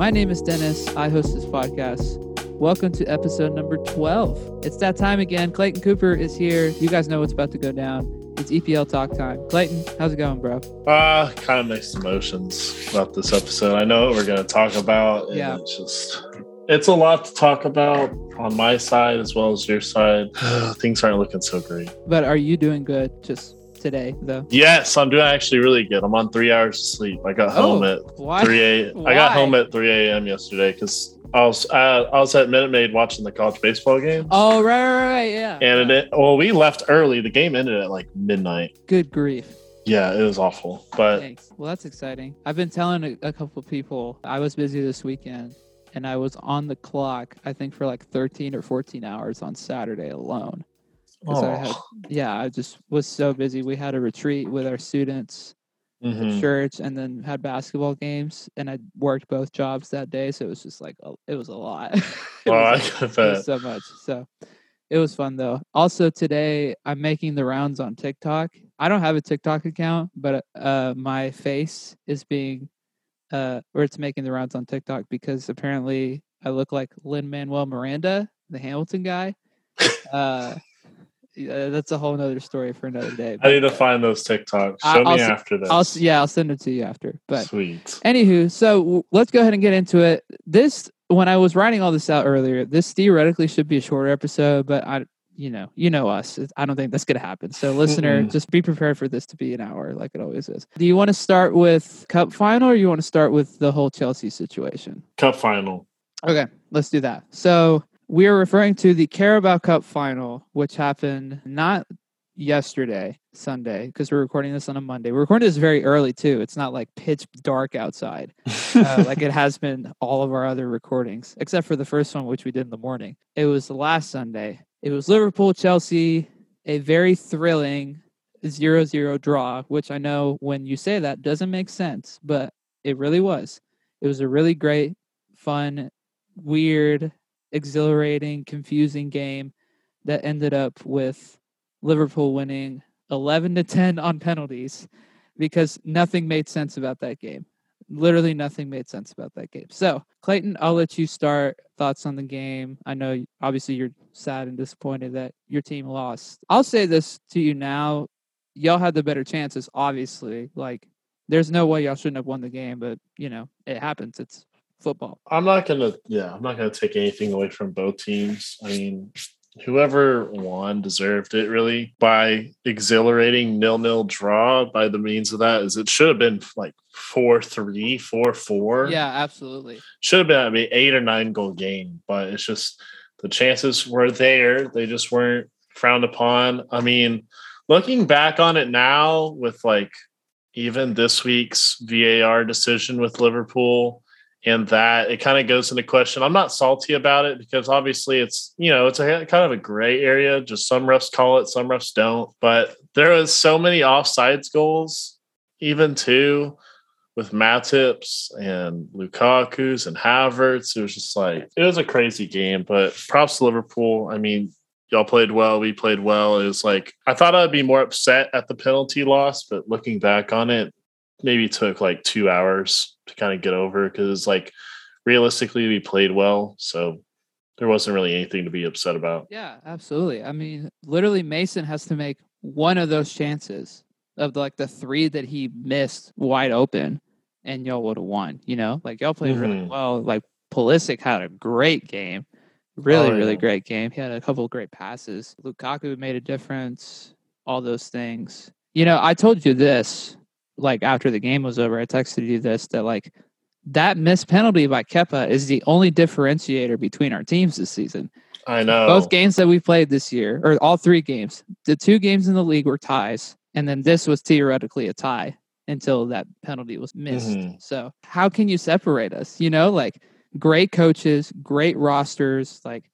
My name is Dennis. I host this podcast. Welcome to episode number 12. It's that time again. Clayton Cooper is here. You guys know what's about to go down. It's EPL talk time. Clayton, how's it going, bro? Uh, kind of mixed emotions about this episode. I know what we're going to talk about. Yeah. It's just, it's a lot to talk about on my side as well as your side. Things aren't looking so great. But are you doing good just today, though? Yes, I'm doing actually really good. I'm on three hours of sleep. I got home Oh, at why? 3 a. I got home at 3 a.m. yesterday because I was uh, I was at Minute Maid watching the college baseball game. Oh, right, right, right. Yeah. And it, well, we left early. The game ended at like midnight. Good grief. Yeah, it was awful. But Thanks. Well, that's exciting. I've been telling a, a couple people I was busy this weekend and I was on the clock, I think, for like 13 or 14 hours on Saturday alone. 'Cause I had, oh, yeah, I just was so busy. We had a retreat with our students at mhm. church and then had basketball games and I worked both jobs that day. So it was just like, a, it was a lot. It Oh, was- it was so much. So it was fun though. Also today I'm making the rounds on TikTok. I don't have a TikTok account, but uh my face is being uh or it's making the rounds on TikTok because apparently I look like Lin Manuel Miranda, the Hamilton guy. Uh yeah, that's a whole nother story for another day. I need to find those TikToks. Show I'll me s- after this. I'll yeah, I'll send it to you after. But Sweet. Anywho, so w- let's go ahead and get into it. This, when I was writing all this out earlier, this theoretically should be a shorter episode, but I, you know, you know us. I don't think that's gonna happen. So, listener, Mm-mm. just be prepared for this to be an hour, like it always is. Do you want to start with Cup final, or you want to start with the whole Chelsea situation? Cup final. Okay, let's do that. So we are referring to the Carabao Cup final, which happened not yesterday, Sunday, because we're recording this on a Monday. We're recording this very early too. It's not like pitch dark outside, uh, like it has been all of our other recordings, except for the first one, which we did in the morning. It was the last Sunday. It was Liverpool Chelsea, a very thrilling 0 0 draw, which I know when you say that doesn't make sense, but it really was. It was a really great, fun, weird, exhilarating, confusing game that ended up with Liverpool winning 11 to 10 on penalties because nothing made sense about that game. Literally nothing made sense about that game. So, Clayton, I'll let you start thoughts on the game. I know obviously you're sad and disappointed that your team lost. I'll say this to you now. Y'all had the better chances, obviously. Like, there's no way y'all shouldn't have won the game, but, you know, it happens. It's football. I'm not gonna yeah, I'm not gonna take anything away from both teams. I mean, whoever won deserved it really by exhilarating nil-nil draw by the means of that is it should have been like four three, four four. Yeah, absolutely. Should have been I mean eight or nine goal game, but it's just the chances were there. They just weren't frowned upon. I mean, looking back on it now with like even this week's VAR decision with Liverpool and that it kind of goes into question. I'm not salty about it because obviously it's, you know, it's a kind of a gray area. Just some refs call it, some refs don't. But there was so many offsides goals, even too, with Matips and Lukaku's and Havertz. It was just like it was a crazy game. But props to Liverpool. I mean, y'all played well. We played well. It was like I thought I'd be more upset at the penalty loss, but looking back on it, maybe took like two hours kind of get over because like realistically we played well. So there wasn't really anything to be upset about. Yeah, absolutely. I mean, literally, Mason has to make one of those chances of like the three that he missed wide open, and y'all would have won. You know, like y'all played really Mhm. well. Like Pulisic had a great game, really, Oh, really yeah. great game. He had a couple of great passes. Lukaku made a difference. All those things. You know, I told you this like after the game was over. I texted you this that like that missed penalty by Kepa is the only differentiator between our teams this season I know. both games that we played this year, or all three games, the two games in the league were ties, and then this was theoretically a tie until that penalty was missed. Mhm. So how can you separate us? You know, like great coaches, great rosters, like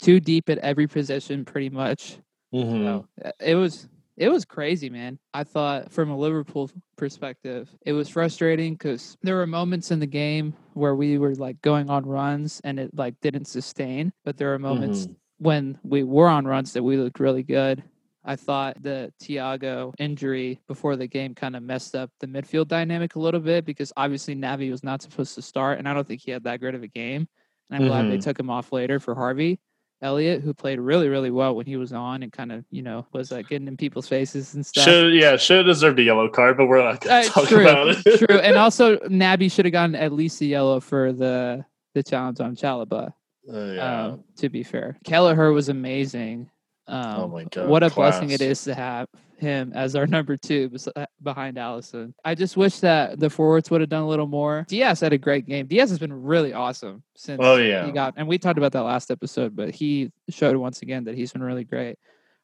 too deep at every position, pretty much. Mhm. So it was it was crazy, man. I thought from a Liverpool perspective, it was frustrating because there were moments in the game where we were like going on runs and it like didn't sustain, but there were moments Mhm. when we were on runs that we looked really good. I thought the Thiago injury before the game kind of messed up the midfield dynamic a little bit because obviously Naby was not supposed to start, and I don't think he had that great of a game. And I'm glad they Mhm. took him off later for Harvey Elliott, who played really, really well when he was on and kind of, you know, was like getting in people's faces and stuff. Should yeah, should have deserved a yellow card, but we're not gonna Uh, talk true, about it. true. And also, Naby should have gotten at least a yellow for the the challenge on Chalobah. Uh, yeah. Um, to be fair, Kelleher was amazing. Um, Oh my God, What a blessing it is to have him as our number two uh, behind Alisson. I just wish that the forwards would have done a little more. Diaz had a great game. Diaz has been really awesome since Oh, yeah. he got, and we talked about that last episode, but he showed once again that he's been really great.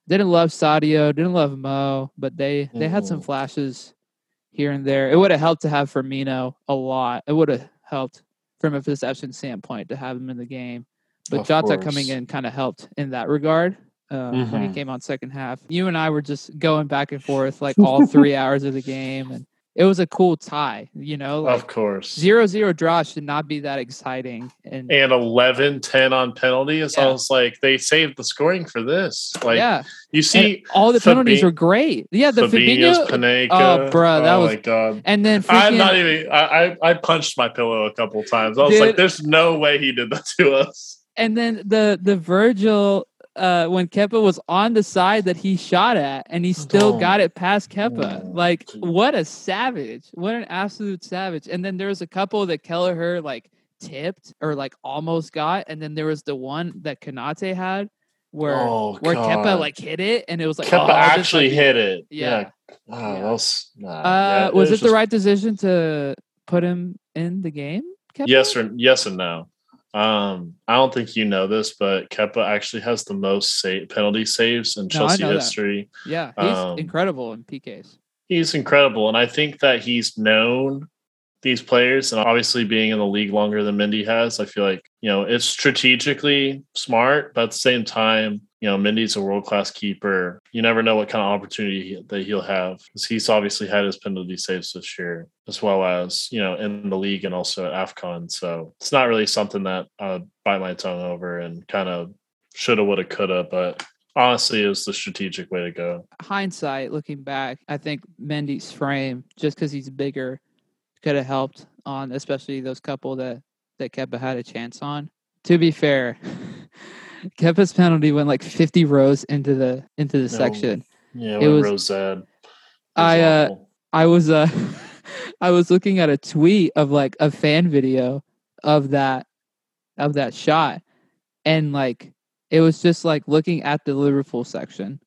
Didn't love Sadio, didn't love Mo, but they they had some Mhm. flashes here and there. It would have helped to have Firmino a lot. It would have helped from a perception standpoint to have him in the game. But Of Jota coming in kind of helped in that regard um, when he came on second half. You and I were just going back and forth like all three hours of the game, and it was a cool tie. You know, like of course. zero zero draw should not be that exciting. And, and 11 10 on penalties. I was like, they saved the scoring for this. Like, yeah, you and see, all the penalties were great. Yeah, the Fabinho's Fabinho, oh, bruh, that oh was- my god. and then I'm not even. I, I I punched my pillow a couple times. I was like, "There's no way he did that to us." and then the the Virgil uh when Kepa was on the side that he shot at and he still Oh. got it past Kepa. Oh, Like what a savage. What an absolute savage. And then there was a couple that Kelleher like tipped or like almost got and then there was the one that Konaté had where oh where god. Kepa like hit it and it was like Kepa oh, just, actually like- hit it. Yeah. Oh, Yeah. was. Nah, Uh yeah, was it was the just- right decision to put him in the game? Yes or yes and no. Um, I don't think you know this, but Kepa actually has the most sa- penalty saves in No, Chelsea know that. history. Yeah, he's Um, incredible in PKs. He's incredible, and I think that he's known these players, and obviously being in the league longer than Mendy has, I feel like you know it's strategically smart, but at the same time, you know Mendy's a world class keeper. You never know what kind of opportunity that he'll have he's obviously had his penalty saves this year, as well as you know in the league and also at Afcon. So it's not really something that I bite my tongue over and kind of shoulda, woulda, coulda, but. Honestly, it was the strategic way to go. hindsight, looking back, I think Mendy's frame, just because he's bigger, could have helped on especially those couple that that Kepa had a chance on. To be fair, Kepa's penalty went like 50 rows into the into the No, section. Yeah, It was- Rosette. I, uh, I was uh I was looking at a tweet of like a fan video of that of that shot and like it was just like looking at the Liverpool section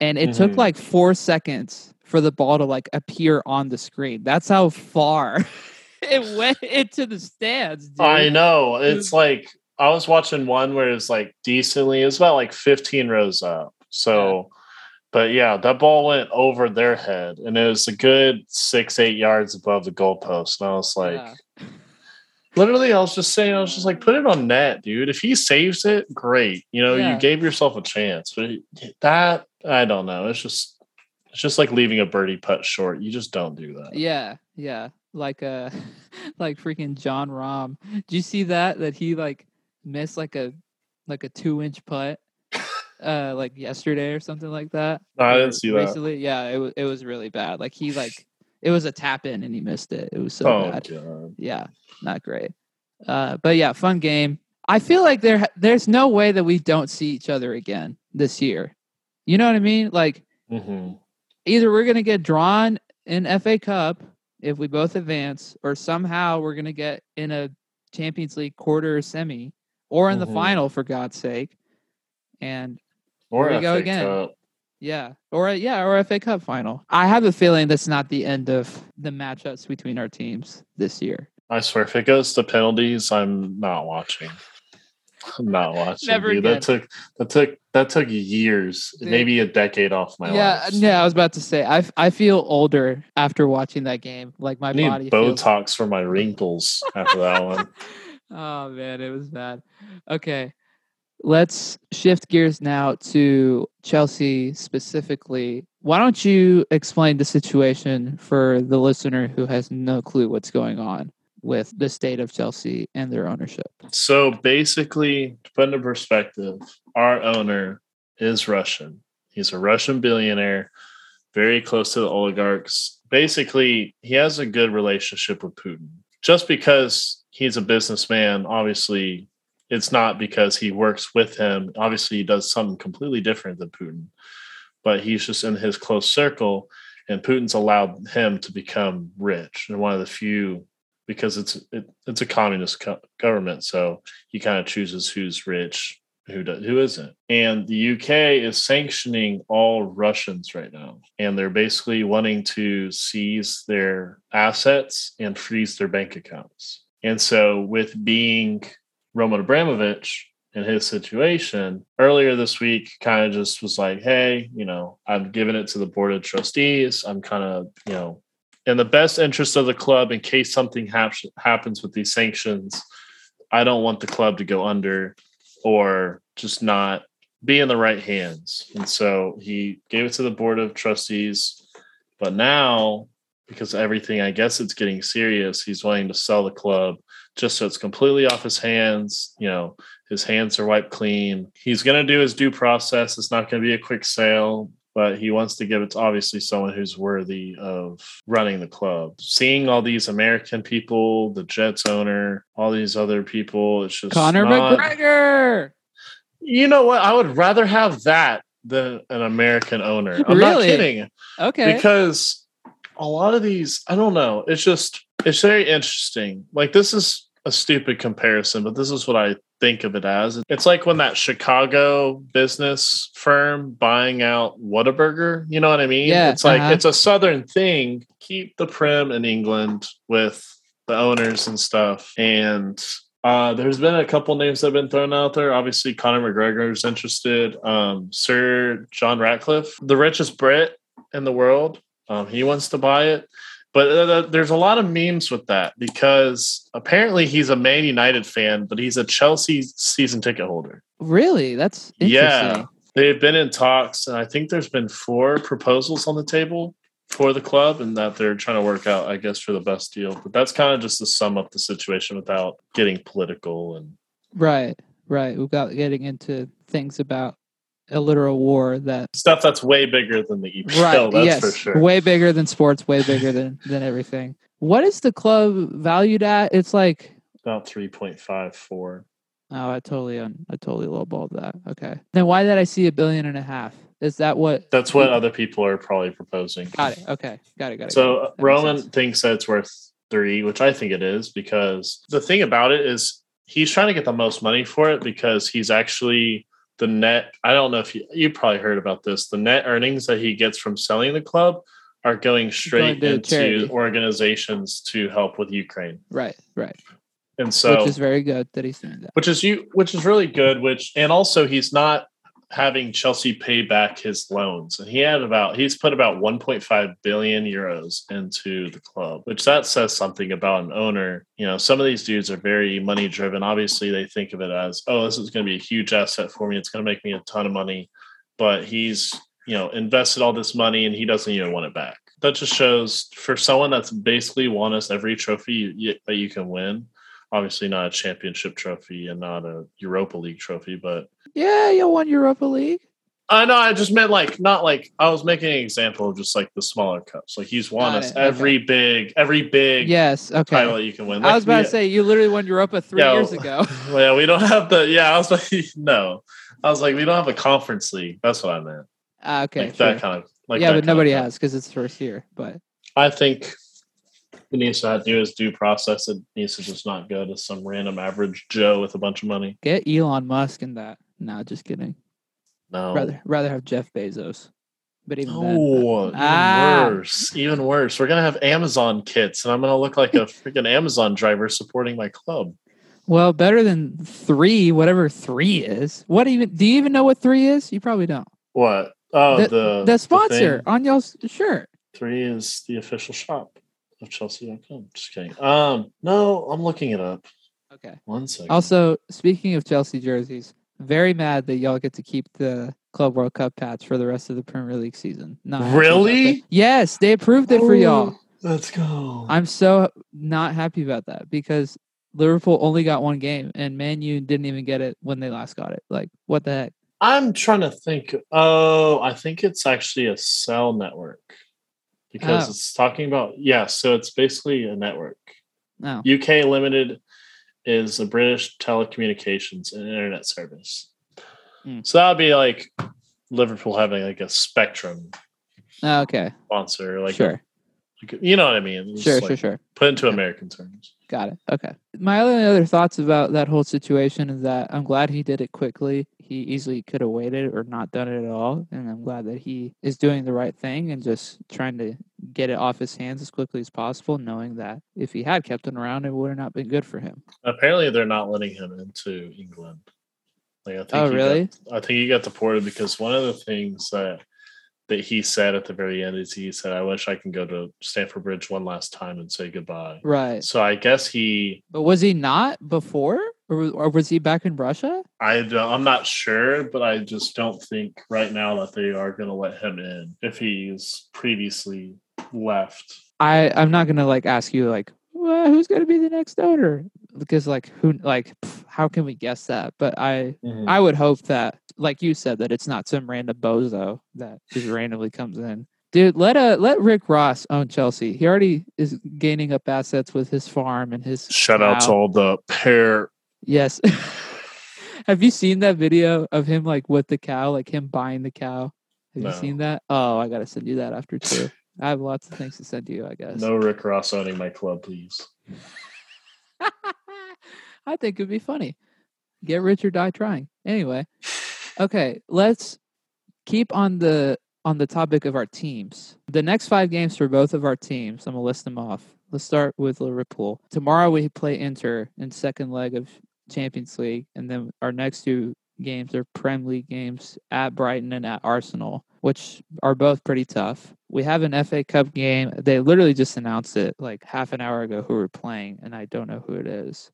and it took Mhm. like 4 seconds for the ball to like appear on the screen. That's how far it went into the stands, dude. I know. It's like I was watching one where it's like decently, it was about like 15 rows up. So, but yeah, that ball went over their head and it was a good six, eight yards above the goalpost. And I was like, Yeah. literally, I was just saying, I was just like, put it on net, dude. If he saves it, great. You know, Yeah. you gave yourself a chance. But that, I don't know. It's just, it's just like leaving a birdie putt short. You just don't do that. Yeah, yeah. Like uh like freaking Jon Rahm. Do you see that? That he like missed like a like a two inch putt uh like yesterday or something like that. No, I didn't see that. recently. Yeah, it was it was really bad. Like he like it was a tap in and he missed it. It was so oh, bad. God. Yeah, not great. Uh but yeah, fun game. I feel like there there's no way that we don't see each other again this year. You know what I mean? Like Mhm. either we're going to get drawn in FA Cup if we both advance, or somehow we're going to get in a Champions League quarter or semi, or in the Mhm. final for God's sake. And Or Here we go again. Cup. yeah, or yeah, or FA Cup final. I have a feeling that's not the end of the matchups between our teams this year. I swear, if it goes to penalties, I'm not watching. I'm not watching. Never dude. That took that took that took years, Dude. maybe a decade off my yeah, life. yeah. yeah. I was about to say I I feel older after watching that game. Like my I need body feels Botox for my wrinkles after that one. oh man, it was bad. Okay. Let's shift gears now to Chelsea specifically. Why don't you explain the situation for the listener who has no clue what's going on? with the state of Chelsea and their ownership. So basically, to put into perspective, our owner is Russian. He's a Russian billionaire, very close to the oligarchs. Basically, he has a good relationship with Putin. Just because he's a businessman, obviously, it's not because he works with him. Obviously, he does something completely different than Putin, but he's just in his close circle. And Putin's allowed him to become rich and one of the few because it's it, it's a communist co- government, so he kind of chooses who's rich, who does, who isn't. And the UK is sanctioning all Russians right now, and they're basically wanting to seize their assets and freeze their bank accounts. And so, with being Roman Abramovich in his situation earlier this week, kind of just was like, hey, you know, I'm giving it to the board of trustees. I'm kind of, you know, in the best interest of the club in case something hap- happens with these sanctions. I don't want the club to go under or just not be in the right hands. And so he gave it to the board of trustees. But now, because everything, I guess it's getting serious, he's wanting to sell the club just so it's completely off his hands. You know, his hands are wiped clean. He's going to do his due process. It's not going to be a quick sale but he wants to give it to obviously someone who's worthy of running the club. Seeing all these American people, the Jets owner, all these other people, it's just Connor not, McGregor. You know what? I would rather have that than an American owner. I'm Really? not kidding. Okay. Because a lot of these, I don't know. It's just it's very interesting. Like this is a stupid comparison, but this is what I think of it as. It's like when that Chicago business firm buying out Whataburger. You know what I mean? Yeah, It's like uh-huh. it's a southern thing. Keep the prim in England with the owners and stuff. And uh, there's been a couple names that have been thrown out there. Obviously, Conor McGregor is interested. Um, Sir John Ratcliffe, the richest Brit in the world, um, he wants to buy it. But uh, there's a lot of memes with that because apparently he's a Man United fan, but he's a Chelsea season ticket holder. really? That's interesting. Yeah. They've been in talks, and I think there's been four proposals on the table for the club, and that they're trying to work out, I guess, for the best deal. But that's kind of just to sum up the situation without getting political and Right. Right. Without getting into things about a literal war that stuff that's way bigger than the EPL. right. that's yes. for sure. Way bigger than sports, way bigger than than everything. What is the club valued at? It's like About three point five four. Oh, I totally, un- I totally lowballed that. Okay, then why did I see a billion and a half? Is that what? That's what other people are probably proposing. Got it. Okay, got it. Got it. So. That Roman thinks that it's worth three, which I think it is, because the thing about it is he's trying to get the most money for it because he's actually the net. I don't know if you you probably heard about this. The net earnings that he gets from selling the club are going straight to into charity. organizations to help with Ukraine, right, right, and so which is very good that he's doing that. which is you which is really good which and also he's not having chelsea pay back his loans. And he had about he's put about 1.5 billion euros into the club which that says something about an owner. You know some of these dudes are very money driven obviously they think of it as oh this is going to be a huge asset for me. It's going to make me a ton of money. But he's you know invested all this money and he doesn't even want it back. That just shows for someone that's basically won us every trophy you, you, that you can win obviously not a championship trophy and not a Europa League trophy, but Yeah, you won Europa League. I know I just meant like not like I was making an example of just like the smaller cups. Like he's won Got us it, every big every big Yes. Okay. title you can win. I was about to say you literally won Europa three Yeah, years ago. Yeah, we don't have the yeah. I was like no, I was like we don't have a conference league. That's what I meant. Ah, okay. like that kind of like yeah, but nobody has because it's first year. But I think it needs to do his due process. It needs to just not go to some random average Joe with a bunch of money. get Elon Musk in that. No, just kidding. No, Rather rather have Jeff Bezos. But even then, even Ah. worse. Even worse. We're gonna have Amazon kits, and I'm gonna look like a freaking Amazon driver supporting my club. well, better than three, whatever three is. What even? Do you even know what three is? You probably don't. What? Oh, the, the the sponsor thing. on y'all's shirt. three is the official shop of Chelsea.com. Just kidding. Um, no, I'm looking it up. Okay. One second. Also, speaking of Chelsea jerseys, very mad that y'all get to keep the Club World Cup patch for the rest of the Premier League season. Not Really? Yes, they approved it for y'all. Oh, Let's go. I'm so not happy about that because Liverpool only got one game and Man U didn't even get it when they last got it. Like, what the heck? I'm trying to think. Oh, I think it's actually a cell network because Oh. it's talking about yeah. So it's basically a network. Oh. No. UK Limited is a British telecommunications and internet service. Hmm. So that would be like Liverpool having like a Spectrum Oh, okay. sponsor, like, sure. like you know what I mean? It's Sure, like sure, sure. Put into Yeah. American terms. Got it. Okay. My only other thoughts about that whole situation is that I'm glad he did it quickly. He easily could have waited or not done it at all. And I'm glad that he is doing the right thing and just trying to get it off his hands as quickly as possible, knowing that if he had kept it around, it would have not been good for him. Apparently, they're not letting him into England. Like I think Oh, he got- really? I think he got deported because one of the things that that he said at the very end is he said, "I wish I can go to Stamford Bridge one last time and say goodbye." Right. So I guess he, But was he not before? Or, was- or was he back in Russia? I don't, I'm not sure, but I just don't think right now that they are going to let him in if he's previously left. I, I'm not going to like ask you, like, well, who's going to be the next owner? Because, like, who, like, pff, how can we guess that? But I, mm-hmm. I would hope that, like you said, that it's not some random bozo that just randomly comes in. Dude, let uh let Rick Ross own Chelsea. He already is gaining up assets with his farm and his Shout out to all the pair. Yes. Have you seen that video of him like with the cow, like him buying the cow? Have No. you seen that? Oh, I gotta send you that after too. I have lots of things to send you, I guess. No Rick Ross owning my club, please. I think it'd be funny. Get rich or die trying. Anyway, okay, let's keep on the on the topic of our teams. The next five games for both of our teams, I'm gonna list them off. Let's start with Liverpool. Tomorrow we play Inter in second leg of Champions League, and then our next two games are Prem League games at Brighton and at Arsenal, which are both pretty tough. We have an FA Cup game. They literally just announced it like half an hour ago who we're playing, and I don't know who it is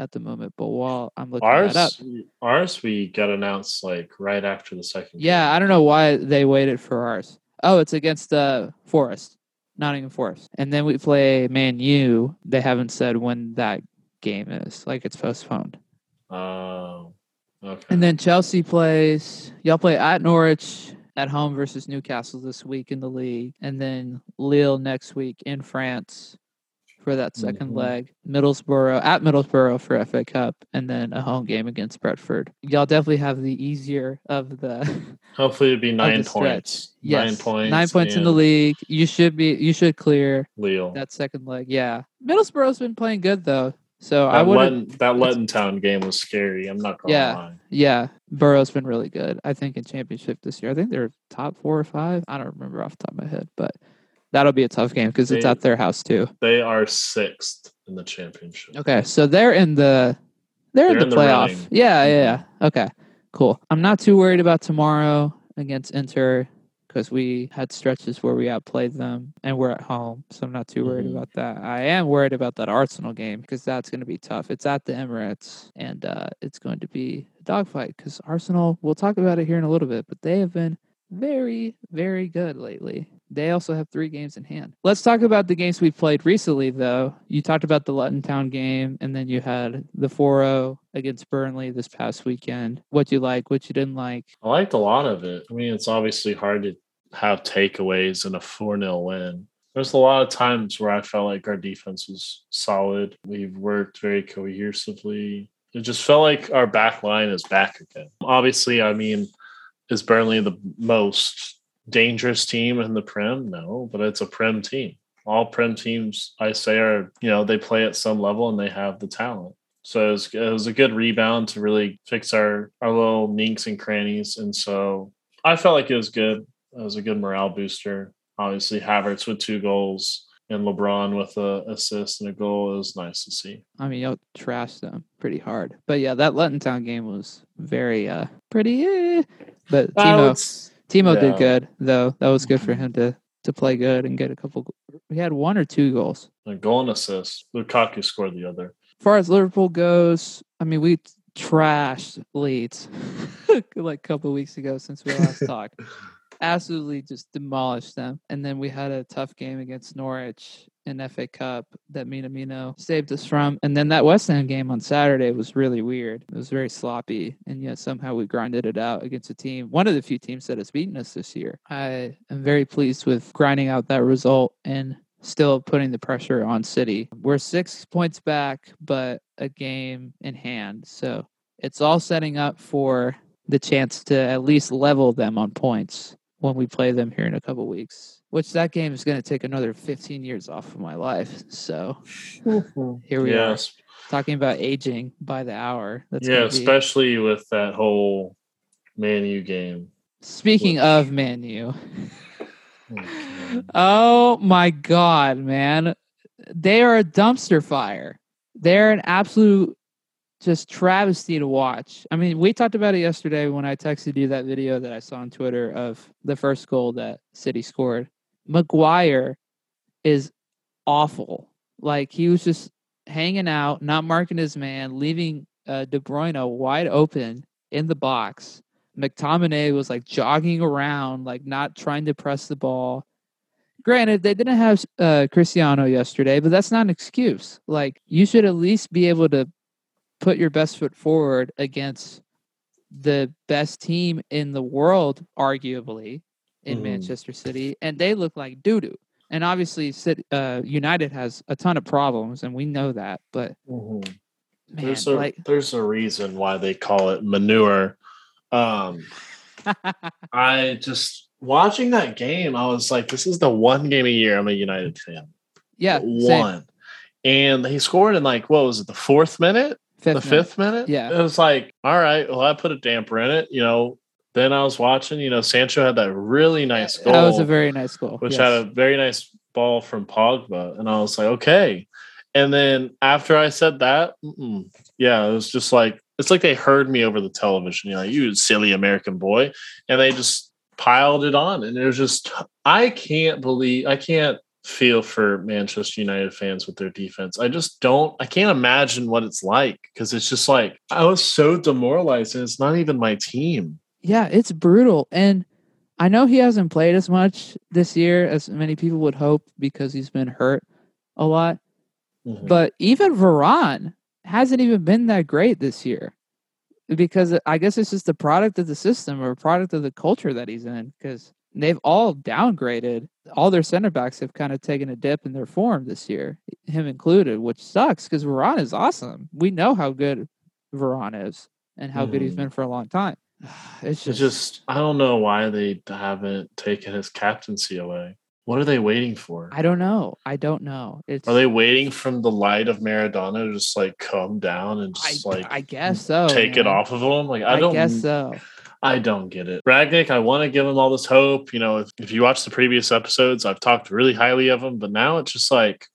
at the moment. But while I'm looking that up, Ours, ours, we got announced like right after the second. yeah, I don't know why they waited for ours. Oh, it's against uh, Forest, Nottingham Forest, and then we play Man U. They haven't said when that game is. Like it's postponed. Oh, okay. And then Chelsea plays. Y'all play at Norwich at home versus Newcastle this week in the league, and then Lille next week in France for that 2nd Mhm. leg. Middlesbrough at Middlesbrough for FA Cup, and then a home game against Brentford. Y'all definitely have the easier of the hopefully it'd be nine points. yes, Nine points. Nine points in the league. You should be. You should clear Lille. that second leg. Yeah, Middlesbrough's been playing good though, so I That, would. Luton, that Luton Town game was scary. I'm not gonna Yeah. lie. Yeah, Boro's been really good. I think in championship this year. I think they're top four or five. I don't remember off the top of my head, but that'll be a tough game because it's at their house too. They are sixth in the championship. Okay, so they're in the they're, They're in the in playoff. running. yeah, yeah, Mhm. yeah. Okay, cool. I'm not too worried about tomorrow against Inter because we had stretches where we outplayed them and we're at home, so I'm not too worried Mhm. about that. I am worried about that Arsenal game because that's going to be tough. It's at the Emirates and uh, it's going to be a dogfight because Arsenal. We'll talk about it here in a little bit, but they have been very, very good lately. They also have three games in hand. Let's talk about the games we played recently, though. You talked about the Luton Town game, and then you had the 4 0 against Burnley this past weekend. What you like, what you didn't like. I liked a lot of it. I mean, it's obviously hard to have takeaways in a 4 0 win. There's a lot of times where I felt like our defense was solid. We've worked very cohesively. It just felt like our back line is back again. Obviously, I mean, is Burnley the most dangerous team in the Prem? No, but it's a Prem team. All Prem teams, I say, are, you know, they play at some level and they have the talent. So it was, it was a good rebound to really fix our, our little ninks and crannies. And so I felt like it was good. It was a good morale booster. Obviously, Havertz with two goals and LeBron with a assist and a goal. It was nice to see. I mean, y'all trashed them pretty hard. But yeah, that Luton Town game was very, uh, pretty, eh. but Uh, Timo, it's- Timo yeah. did good, though. That was good for Mhm. him to, to play good and get a couple. He had one or two goals. a goal and assist. Lukaku scored the other. As far as Liverpool goes, I mean, we trashed Leeds like a couple weeks ago since we last talked. Absolutely just demolished them. And then we had a tough game against Norwich in FA Cup that Minamino saved us from. And then that West Ham game on Saturday was really weird. It was very sloppy, and yet somehow we grinded it out against a team, one of the few teams that has beaten us this year. I am very pleased with grinding out that result and still putting the pressure on City. We're six points back, but a game in hand. So it's all setting up for the chance to at least level them on points when we play them here in a couple weeks. Which that game is going to take another 15 years off of my life. So mm-hmm. here we yes. are talking about aging by the hour. That's yeah, especially with that whole Manu game. Speaking Which... of Manu, oh, oh my god, man, they are a dumpster fire. They're an absolute just travesty to watch. I mean, we talked about it yesterday when I texted you that video that I saw on Twitter of the first goal that City scored. Maguire is awful. Like he was just hanging out, not marking his man, leaving uh, De Bruyne wide open in the box. McTominay was like jogging around, like not trying to press the ball. Granted, they didn't have uh, Cristiano yesterday, but that's not an excuse. Like you should at least be able to put your best foot forward against the best team in the world, arguably, in mm. Manchester City, and they look like doo doo. And obviously, uh, United has a ton of problems, and we know that. But mm-hmm. man, there's a like, there's a reason why they call it manure. Um, I just watching that game, I was like, this is the one game a year I'm a United fan. Yeah, one. Same. And he scored in like what was it, the fourth minute? Fifth the minute. fifth minute? Yeah. It was like, all right, well, I put a damper in it. You know, then I was watching, you know, Sancho had that really nice goal. That was a very nice goal. Which yes. had a very nice ball from Pogba. And I was like, okay. And then after I said that, yeah, it was just like, it's like they heard me over the television. You know, you silly American boy. And they just piled it on. And it was just, I can't believe, I can't feel for Manchester United fans with their defense. I just don't I can't imagine what it's like because it's just like I was so demoralized and it's not even my team. Yeah, it's brutal. And I know he hasn't played as much this year as many people would hope because he's been hurt a lot. Mm-hmm. But even Varane hasn't even been that great this year because I guess it's just a product of the system or a product of the culture that he's in because they've all downgraded. All their center backs have kind of taken a dip in their form this year, him included, which sucks because Varane is awesome. We know how good Varane is and how mm. good he's been for a long time. It's just, it's just, I don't know why they haven't taken his captaincy away. What are they waiting for? I don't know. I don't know. It's, are they waiting from the light of Maradona to just like come down and just I, like I guess so. Take man. it off of him? Like I, I don't guess so. I don't get it. Rangnick, I want to give him all this hope. You know, if, if you watch the previous episodes, I've talked really highly of him, but now it's just like,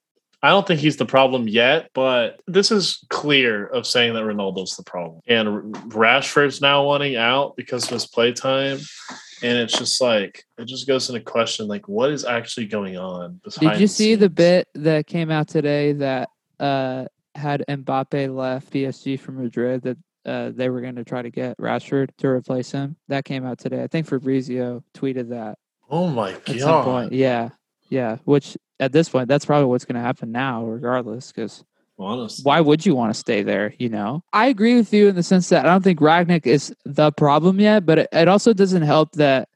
I don't think he's the problem yet, but this is clear of saying that Ronaldo's the problem. And Rashford's now wanting out because of his playtime. And it's just like, it just goes into question like, what is actually going on? Did you see the bit that came out today that uh, had Mbappe left PSG from Madrid that uh, they were going to try to get Rashford to replace him. That came out today. I think Fabrizio tweeted that. Oh my god! Yeah, yeah. Which at this point, that's probably what's going to happen now, regardless. Because why would you want to stay there? You know, I agree with you in the sense that I don't think Rangnick is the problem yet, but it, it also doesn't help that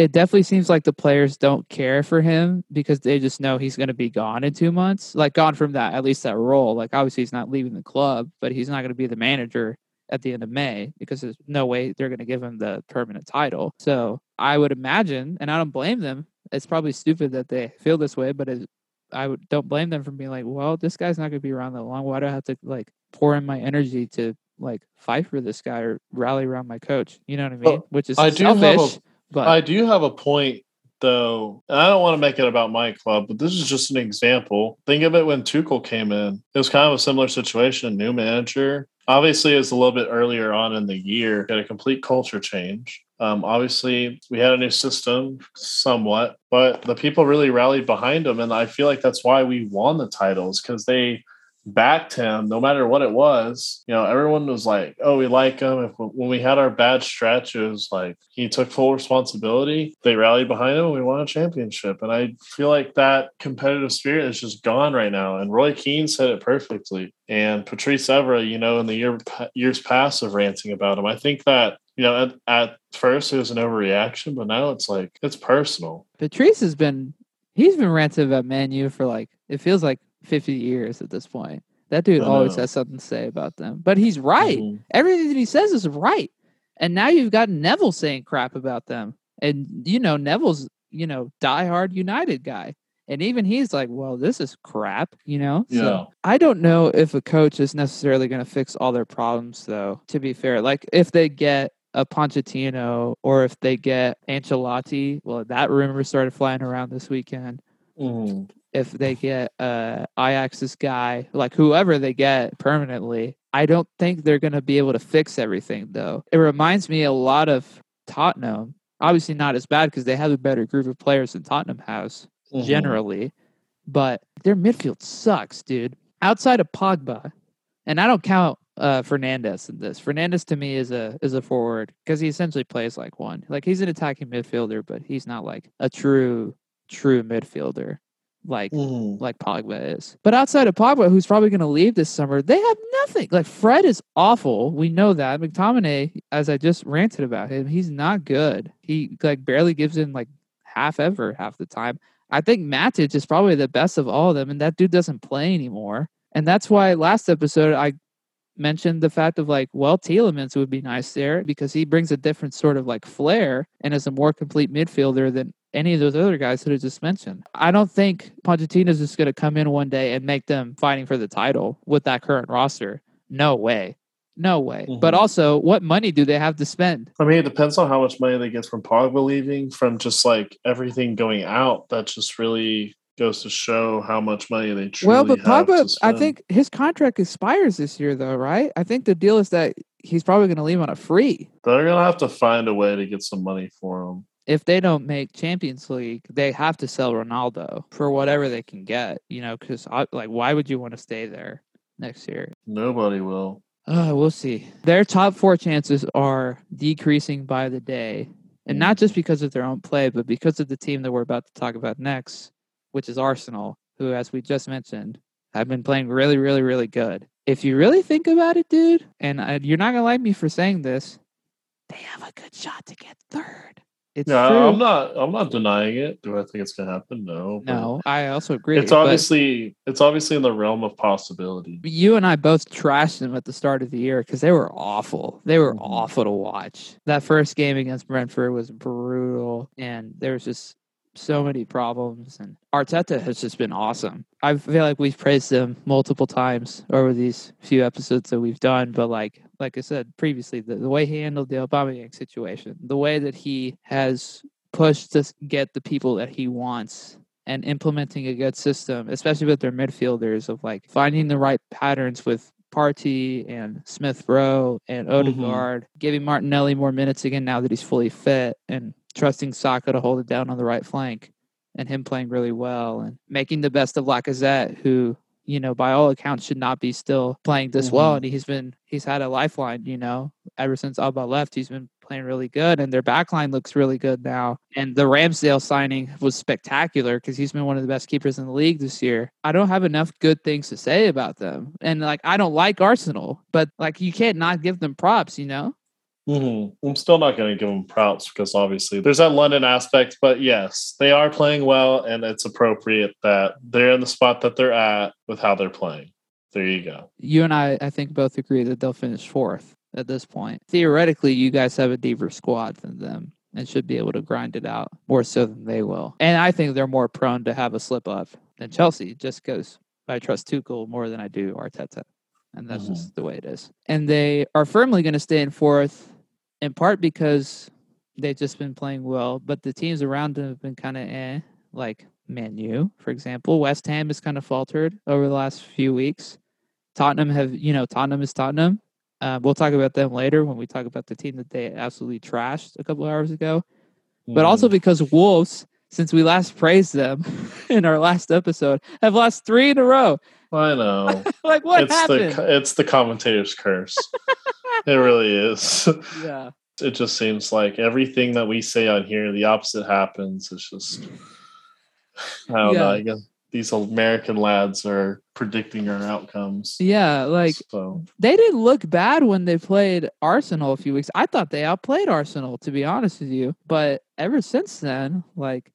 it definitely seems like the players don't care for him because they just know he's going to be gone in two months. Like gone from that, at least that role. Like obviously he's not leaving the club, but he's not going to be the manager at the end of May because there's no way they're going to give him the permanent title. So I would imagine, and I don't blame them. It's probably stupid that they feel this way, but it, I would, don't blame them for being like, well, this guy's not going to be around that long. Why do I have to like pour in my energy to like fight for this guy or rally around my coach? You know what I mean? Well, Which is I selfish. But I do have a point though. And I don't want to make it about my club, but this is just an example. Think of it when Tuchel came in. It was kind of a similar situation. New manager. Obviously, it's a little bit earlier on in the year. Got a complete culture change. Um, obviously, we had a new system somewhat, but the people really rallied behind him, and I feel like that's why we won the titles because they backed him no matter what it was. You know, everyone was like, "Oh, we like him." If when we had our bad stretch, it was like he took full responsibility. They rallied behind him, and we won a championship. And I feel like that competitive spirit is just gone right now. And Roy Keane said it perfectly. And Patrice Evra, you know, in the year years past of ranting about him, I think that you know, at, at first it was an overreaction, but now it's like it's personal. Patrice has been he's been ranting about Manu for like it feels like 50 years at this point. That dude always has something to say about them. But he's right. Mm-hmm. Everything that he says is right. And now you've got Neville saying crap about them. And you know, Neville's, you know, diehard United guy. And even he's like, well, this is crap, you know? Yeah. So I don't know if a coach is necessarily going to fix all their problems, though, to be fair. Like, if they get a Pochettino or if they get Ancelotti, well, that rumor started flying around this weekend. Mm-hmm if they get uh Ajax's guy, like whoever they get permanently, I don't think they're going to be able to fix everything though. It reminds me a lot of Tottenham. Obviously not as bad because they have a better group of players than Tottenham has mm-hmm. generally, but their midfield sucks, dude. Outside of Pogba, and I don't count uh, Fernandes in this. Fernandes to me is a is a forward because he essentially plays like one. Like he's an attacking midfielder, but he's not like a true true midfielder like mm. like Pogba is. But outside of Pogba, who's probably going to leave this summer, they have nothing. Like Fred is awful. We know that. McTominay, as I just ranted about him, he's not good. He like barely gives in like half ever half the time. I think Matic is probably the best of all of them, and that dude doesn't play anymore. And that's why last episode I mentioned the fact of like, well, Tielemans would be nice there because he brings a different sort of like flair and is a more complete midfielder than any of those other guys that I just mentioned. I don't think Pochettino's just going to come in one day and make them fighting for the title with that current roster. No way. No way. Mm-hmm. But also, what money do they have to spend? I mean, it depends on how much money they get from Pogba leaving, from just like everything going out. That just really goes to show how much money they truly well. But Pogba, I think his contract expires this year, though, right? I think the deal is that he's probably going to leave on a free. They're going to have to find a way to get some money for him if they don't make Champions League, they have to sell Ronaldo for whatever they can get. You know, because like, why would you want to stay there next year? Nobody will. Uh, we'll see. Their top four chances are decreasing by the day, and not just because of their own play, but because of the team that we're about to talk about next, which is Arsenal, who, as we just mentioned, have been playing really, really, really good. If you really think about it, dude, and uh, you're not gonna like me for saying this, they have a good shot to get third. It's no, true. I'm not. I'm not denying it. Do I think it's gonna happen? No. No, I also agree. It's obviously it's obviously in the realm of possibility. You and I both trashed them at the start of the year because they were awful. They were mm-hmm. awful to watch. That first game against Brentford was brutal, and there was just so many problems. And Arteta has just been awesome. I feel like we've praised him multiple times over these few episodes that we've done, but like like I said previously, the, the way he handled the Aubameyang situation, the way that he has pushed to get the people that he wants and implementing a good system, especially with their midfielders of like finding the right patterns with Partey and Smith Rowe and mm-hmm. Odegaard, mm-hmm. giving Martinelli more minutes again now that he's fully fit and trusting Saka to hold it down on the right flank and him playing really well and making the best of Lacazette, who, you know, by all accounts should not be still playing this mm-hmm. well. And he's been, he's had a lifeline, you know, ever since Auba left, he's been playing really good and their backline looks really good now. And the Ramsdale signing was spectacular because he's been one of the best keepers in the league this year. I don't have enough good things to say about them. And like, I don't like Arsenal, but like, you can't not give them props, you know? Mm-hmm. I'm still not going to give them props because obviously there's that London aspect, but yes, they are playing well, and it's appropriate that they're in the spot that they're at with how they're playing. There you go. You and I, I think, both agree that they'll finish fourth at this point. Theoretically, you guys have a deeper squad than them and should be able to grind it out more so than they will. And I think they're more prone to have a slip up than Chelsea just because I trust Tuchel more than I do Arteta. And that's mm-hmm. just the way it is. And they are firmly going to stay in fourth in part because they've just been playing well, but the teams around them have been kind of eh, like Man U, for example. West Ham has kind of faltered over the last few weeks. Tottenham have, you know, Tottenham is Tottenham. Uh, we'll talk about them later when we talk about the team that they absolutely trashed a couple hours ago. Mm. But also mm. because Wolves, since we last praised them in our last episode, have lost three in a row. I know. like what it's happened? the it's the commentator's curse. it really is. yeah. It just seems like everything that we say on here, the opposite happens. It's just I don't know. I guess these American lads are predicting our outcomes. Yeah, like so they didn't look bad when they played Arsenal a few weeks. I thought they outplayed Arsenal, to be honest with you. But ever since then, like,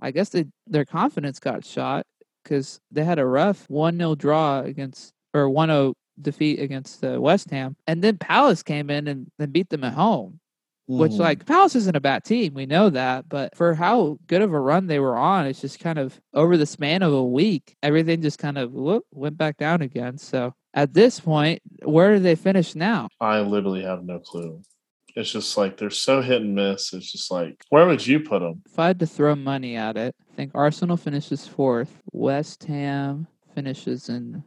I guess they, their confidence got shot because they had a rough 1 0 draw against, or 1 0 defeat against uh, West Ham. And then Palace came in and, and beat them at home, which, mm, like, Palace isn't a bad team. We know that. But for how good of a run they were on, it's just kind of over the span of a week, everything just kind of whoop, went back down again. So at this point, where do they finish now? I literally have no clue. It's just like they're so hit and miss. It's just like where would you put them? If I had to throw money at it, I think Arsenal finishes fourth, West Ham finishes in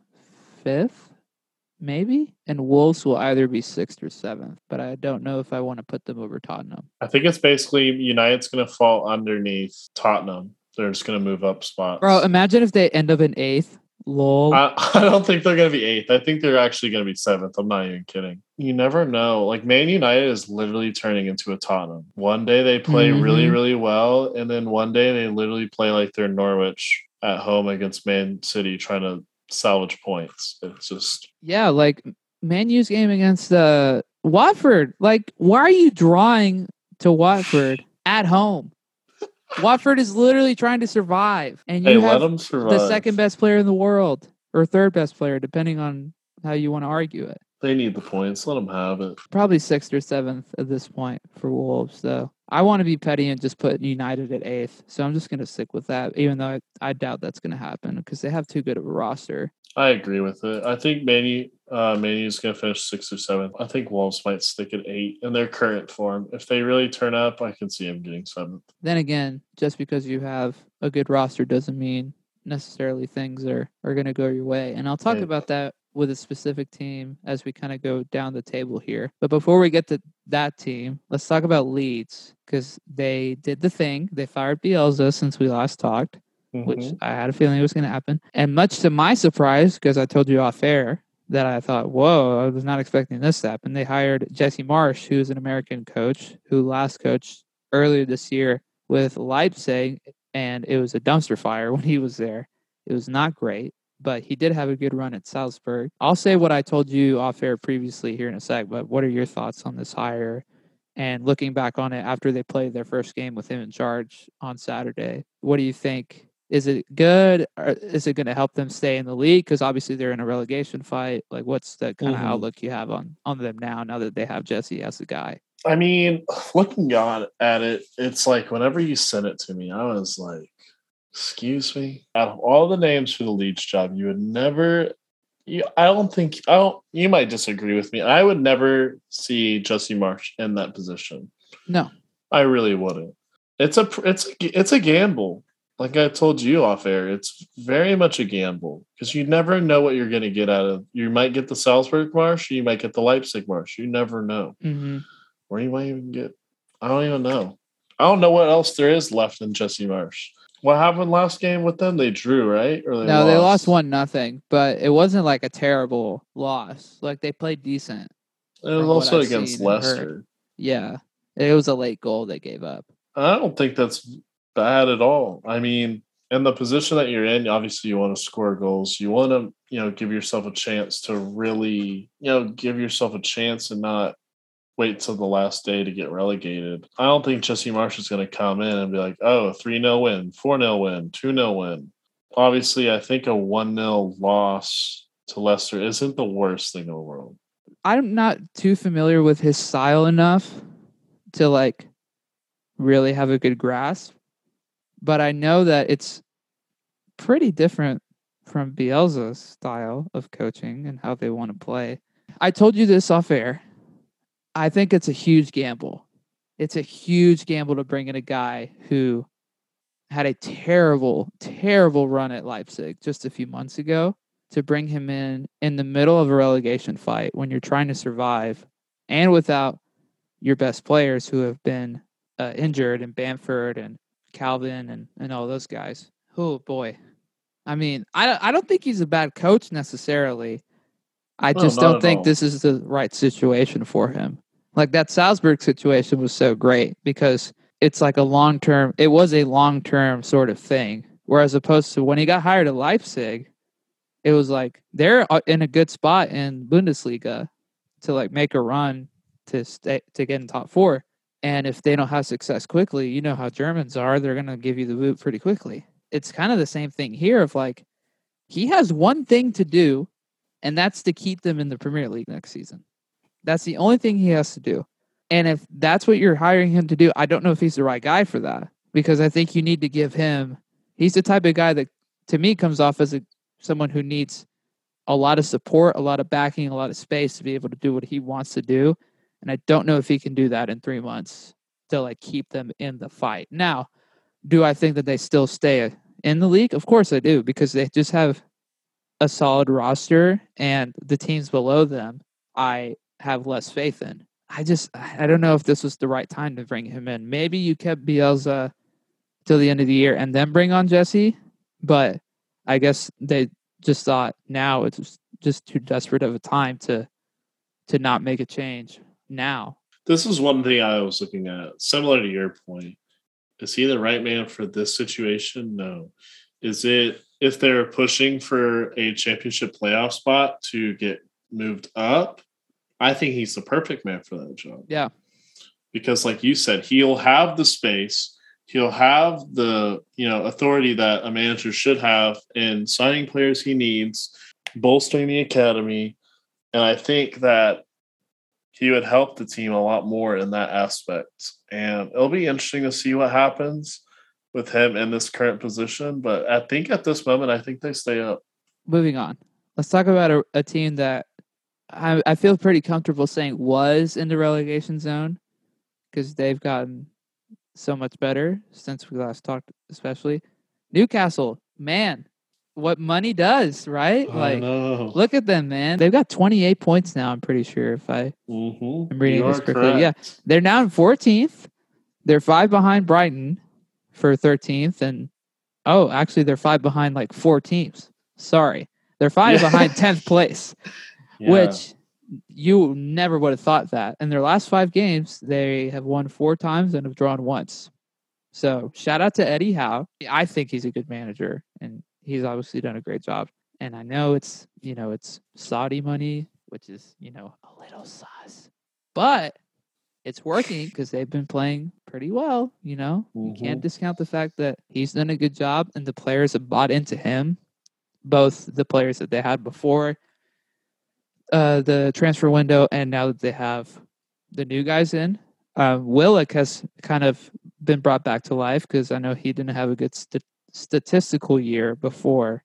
fifth, maybe, and Wolves will either be sixth or seventh. But I don't know if I want to put them over Tottenham. I think it's basically United's going to fall underneath Tottenham. They're just going to move up spots. Bro, imagine if they end up in eighth. Lol. I, I don't think they're going to be eighth. I think they're actually going to be seventh. I'm not even kidding. You never know. Like Man United is literally turning into a Tottenham. One day they play really, Mhm. really well, and then one day they literally play like they're Norwich at home against Man City, trying to salvage points. It's just yeah, like Man U's game against uh, Watford. Like, why are you drawing to Watford at home? Watford is literally trying to survive, and hey, you let have the second best player in the world or third best player, depending on how you want to argue it. They need the points. Let them have it. Probably sixth or seventh at this point for Wolves, though. I want to be petty and just put United at eighth, so I'm just going to stick with that, even though I, I doubt that's going to happen because they have too good of a roster. I agree with it. I think Manu uh Manu is gonna finish sixth or seventh. I think Wolves might stick at eight in their current form. If they really turn up, I can see them getting seventh. Then again, just because you have a good roster doesn't mean necessarily things are, are going to go your way. And I'll talk Yeah. about that with a specific team as we kind of go down the table here. But before we get to that team, let's talk about Leeds because they did the thing. They fired Bielsa since we last talked, which Mhm. I had a feeling was going to happen. And much to my surprise, because I told you off air that I thought, whoa, I was not expecting this to happen. They hired Jesse Marsch, who's an American coach who last coached earlier this year with Leipzig, and it was a dumpster fire when he was there. It was not great, but he did have a good run at Salzburg. I'll say what I told you off air previously here in a sec, but what are your thoughts on this hire? And looking back on it after they played their first game with him in charge on Saturday, what do you think? Is it good? Or is it going to help them stay in the league? Because obviously they're in a relegation fight. Like, what's the kind of Mhm. outlook you have on on them now? Now that they have Jesse as a guy, I mean, looking on at it, it's like whenever you sent it to me, I was like, "Excuse me." Out of all the names for the Leeds job, you would never. You, I don't think. I don't. You might disagree with me. I would never see Jesse Marsch in that position. no, I really wouldn't. It's a. It's a. It's a gamble. Like I told you off air, it's very much a gamble because you never know what you're going to get out of. You might get the Salzburg Marsch, you might get the Leipzig Marsch. You never know hmm or you might even get I don't even know. I don't know what else there is left in Jesse Marsch. What happened last game with them? They drew, right? Or they no, they lost one nothing, but it wasn't like a terrible loss. Like they played decent. It was also against seen and heard. Leicester. Yeah, it was a late goal they gave up. I don't think that's bad at all. I mean, in the position that you're in, obviously you want to score goals. You want to, you know, give yourself a chance to really, you know, give yourself a chance and not wait till the last day to get relegated. I don't think Jesse Marsch is going to come in and be like, oh, 3 0 win, 4 0 win, 2 0 win. Obviously, I think a 1 0 loss to Leicester isn't the worst thing in the world. I'm not too familiar with his style enough to like really have a good grasp, but I know that it's pretty different from Bielsa's style of coaching and how they want to play. I told you this off air. I think it's a huge gamble. It's a huge gamble to bring in a guy who had a terrible, terrible run at Leipzig just a few months ago to bring him in in the middle of a relegation fight when you're trying to survive and without your best players who have been uh, injured and Bamford and Kalvin and, and all those guys. Oh boy. I mean, I I don't think he's a bad coach necessarily. I No, just don't think all. this is the right situation for him. Like that Salzburg situation was so great because it's like a long term. It was a long term sort of thing. Whereas opposed to when he got hired at Leipzig, it was like they're uh, in a good spot in Bundesliga to like make a run to stay to get in top four. And if they don't have success quickly, you know how Germans are, they're gonna give you the boot pretty quickly. It's kind of the same thing here of like he has one thing to do, and that's to keep them in the Premier League next season. That's the only thing he has to do. And if that's what you're hiring him to do, I don't know if he's the right guy for that because I think you need to give him. He's the type of guy that, to me, comes off as a someone who needs a lot of support, a lot of backing, a lot of space to be able to do what he wants to do. And I don't know if he can do that in three months to like keep them in the fight. Now, do I think that they still stay in the league? Of course I do, because they just have a solid roster and the teams below them I have less faith in. I just I don't know if this was the right time to bring him in. Maybe you kept Bielsa till the end of the year and then bring on Jesse, but I guess they just thought now it's just- too desperate of a time to to not make a change now. This is one thing I was looking at, similar to your point. Is he the right man for this situation? No. Is it if they're pushing for a championship playoff spot to get moved up? I think he's the perfect man for that job. Yeah. Because, like you said, he'll have the space, he'll have the you know authority that a manager should have in signing players he needs, bolstering the academy, and I think that he would help the team a lot more in that aspect. And it'll be interesting to see what happens with him in this current position. But I think at this moment, I think they stay up. Moving on. Let's talk about a, a team that I, I feel pretty comfortable saying was in the relegation zone because they've gotten so much better since we last talked, especially Newcastle. Man, what money does, right? like, know. look at them, man. They've got 28 points now. I'm pretty sure if I Mm-hmm. I'm reading this correctly. Yeah. they're now in 14th. They're five behind Brighton for 13th, and oh, actually, they're five behind like four teams. Sorry, they're five Yeah. behind 10th place, which you never would have thought that. In their last five games, they have won four times and have drawn once. So shout out to Eddie Howe. I think he's a good manager, and he's obviously done a great job. And I know it's you know it's Saudi money, which is you know a little sauce, but it's working because they've been playing pretty well. You know, you can't Mhm. discount the fact that he's done a good job, and the players have bought into him. Both the players that they had before uh, the transfer window, and now that they have the new guys in, um, Willock has kind of been brought back to life because I know he didn't have a good st- statistical year before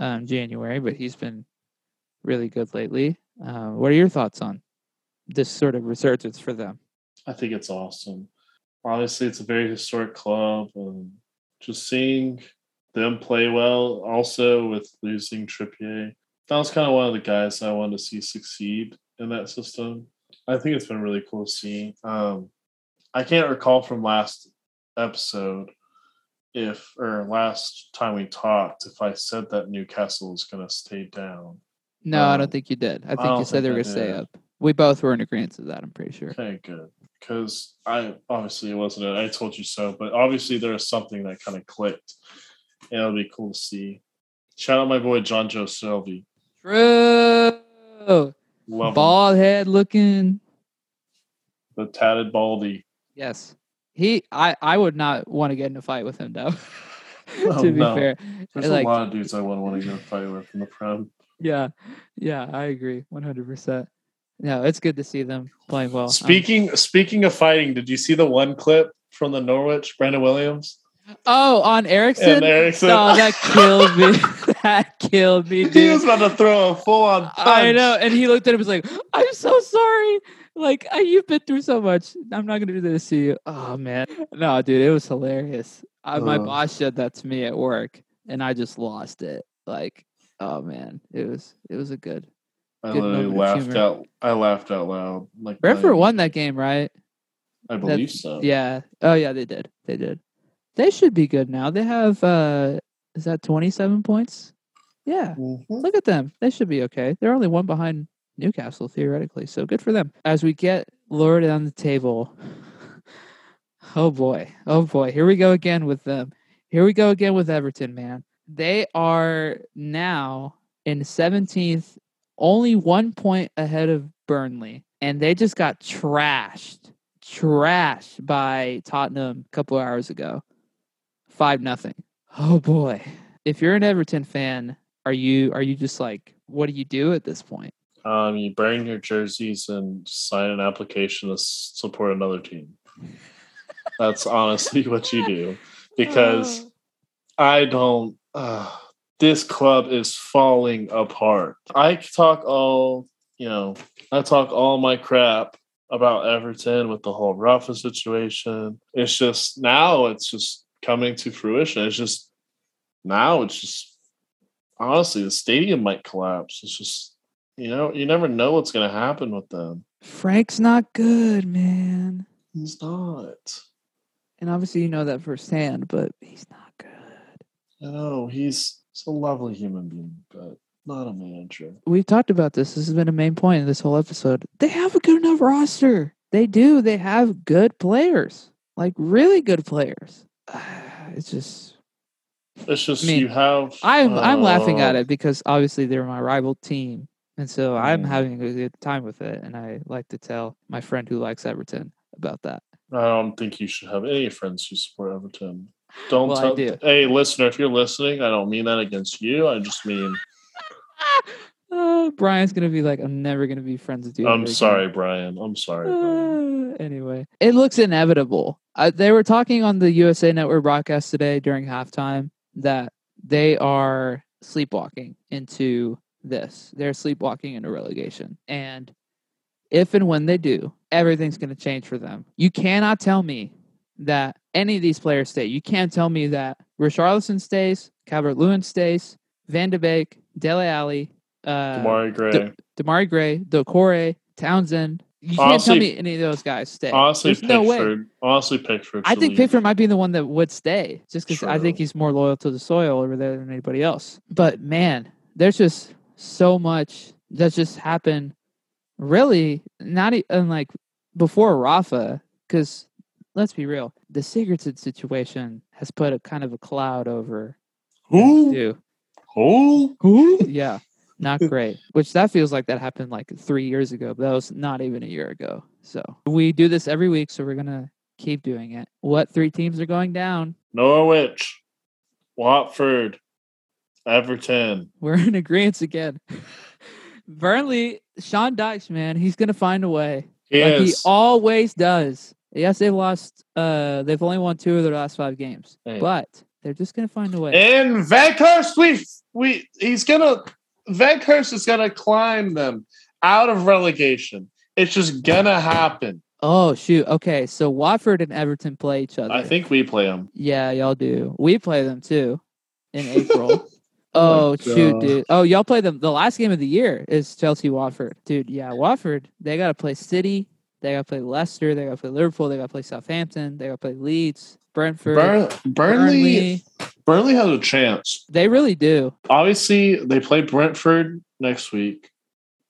um, January, but he's been really good lately. Uh, what are your thoughts on this sort of resurgence for them? I think it's awesome. Honestly, it's a very historic club. And just seeing them play well, also with losing Trippier, that was kind of one of the guys I wanted to see succeed in that system. I think it's been really cool to see. Um, I can't recall from last episode if, or last time we talked, if I said that Newcastle was going to stay down. No, I don't Um, think you did. I think don't you said they think were going to stay up. We both were in agreement of that. I'm pretty sure. Okay, good. Because I obviously it wasn't it. I told you so, but obviously there was something that kind of clicked. And it'll be cool to see. Shout out my boy Jonjo Shelvey. True. Love him. Bald head looking. the tatted baldy. Yes. He I I would not want to get in a fight with him though. Oh, to be no. fair. There's a lot of dudes I wouldn't want to get in a fight with in the prem. Yeah. Yeah, I agree 100%. No, it's good to see them playing well. Um, Speaking speaking of fighting, did you see the one clip from the Norwich, Brandon Williams oh, on Eriksen? and Eriksen? Oh, that killed me. that killed me, he was about to throw a full on punch. I know. And he looked at him and was like, I'm so sorry. Like, I, you've been through so much. I'm not going to do this to you. Oh, man. No, dude, it was hilarious. I, my Uh. boss said that to me at work, and I just lost it. Like, oh, man. It was it was a good. I literally laughed out. I laughed out loud. Like Brentford won that game, right? I believe so. Yeah. Oh, yeah, they did. They did. They should be good now. They have uh Is that 27 points? Yeah. Mhm. Look at them. They should be okay. They're only one behind Newcastle theoretically. So good for them. As we get lowered down the table. Oh boy. Oh boy. Here we go again with them. Here we go again with Everton, man. They are now in 17th, only one point ahead of Burnley. And they just got trashed. Trashed by Tottenham a couple of hours ago. Five nothing. Oh boy. If you're an Everton fan, are you are you just like what do you do at this point? Um, you burn your jerseys and sign an application to support another team. That's honestly what you do because I don't. Uh, this club is falling apart. I talk all, you know, I talk all my crap about Everton with the whole Rafa situation. It's just now it's just coming to fruition. It's just now it's just honestly the stadium might collapse. It's just you know you never know what's going to happen with them. Frank's not good, man. He's not. And obviously you know that firsthand, but he's not good. Know he's, he's a lovely human being, but not a manager. We've talked about this. This has been a main point in this whole episode. They have a good enough roster. They do. They have good players. Like really good players. It's just It's just I mean, you have. I'm I'm laughing at uh, it because obviously they're my rival team, and so I'm Mm. having a good time with it. And I like to tell my friend who likes Everton about that. I don't think you should have any friends who support Everton. Don't Well, tell. do. Hey, listener, if you're listening, I don't mean that against you. I just mean Uh, Brian's gonna be like, I'm never gonna be friends with you. I'm again." sorry, Brian. I'm sorry, Brian. Uh, anyway, it looks inevitable. Uh, they were talking on the USA Network broadcast today during halftime that they are sleepwalking into this. They're sleepwalking into relegation. And if and when they do, everything's going to change for them. You cannot tell me that any of these players stay. You can't tell me that Richarlison stays, Calvert Lewin stays, Van de Beek, Dele Alli, uh, Demarai Gray. Demarai Gray, Doucouré, Townsend. You can't Honestly- tell me any of those guys stay. honestly, There's no way. Honestly, Pickford. I think leave. Pickford might be the one that would stay, just because I think he's more loyal to the soil over there than anybody else. But man, there's just so much that's just happened. Really, not even like before Rafa, because let's be real, the Sigurdsson situation has put a kind of a cloud over. Who? Who? Who? Yeah, not great. Which that feels like that happened like three years ago, but that was not even a year ago. So we do this every week, so we're gonna keep doing it. What three teams are going down? Norwich, Watford, Everton. We're in agreement again. Burnley, Sean Dyche, man, he's gonna find a way. Like he always does. Yes, they've lost uh they've only won two of their last five games. Hey. But they're just gonna find a way. And Weghorst, we we he's gonna Weghorst is gonna climb them out of relegation. It's just gonna happen. oh shoot. Okay, so Watford and Everton play each other. I think we play them. Yeah, y'all do. We play them too in April. Oh oh shoot, God. dude. Oh, y'all play them. The last game of the year is Chelsea Watford. Dude, yeah, Watford, they got to play City, they got to play Leicester, they got to play Liverpool, they got to play Southampton, they got to play Leeds, Brentford, Burn, Burnley, Burnley. Burnley has a chance. They really do. Obviously, they play Brentford next week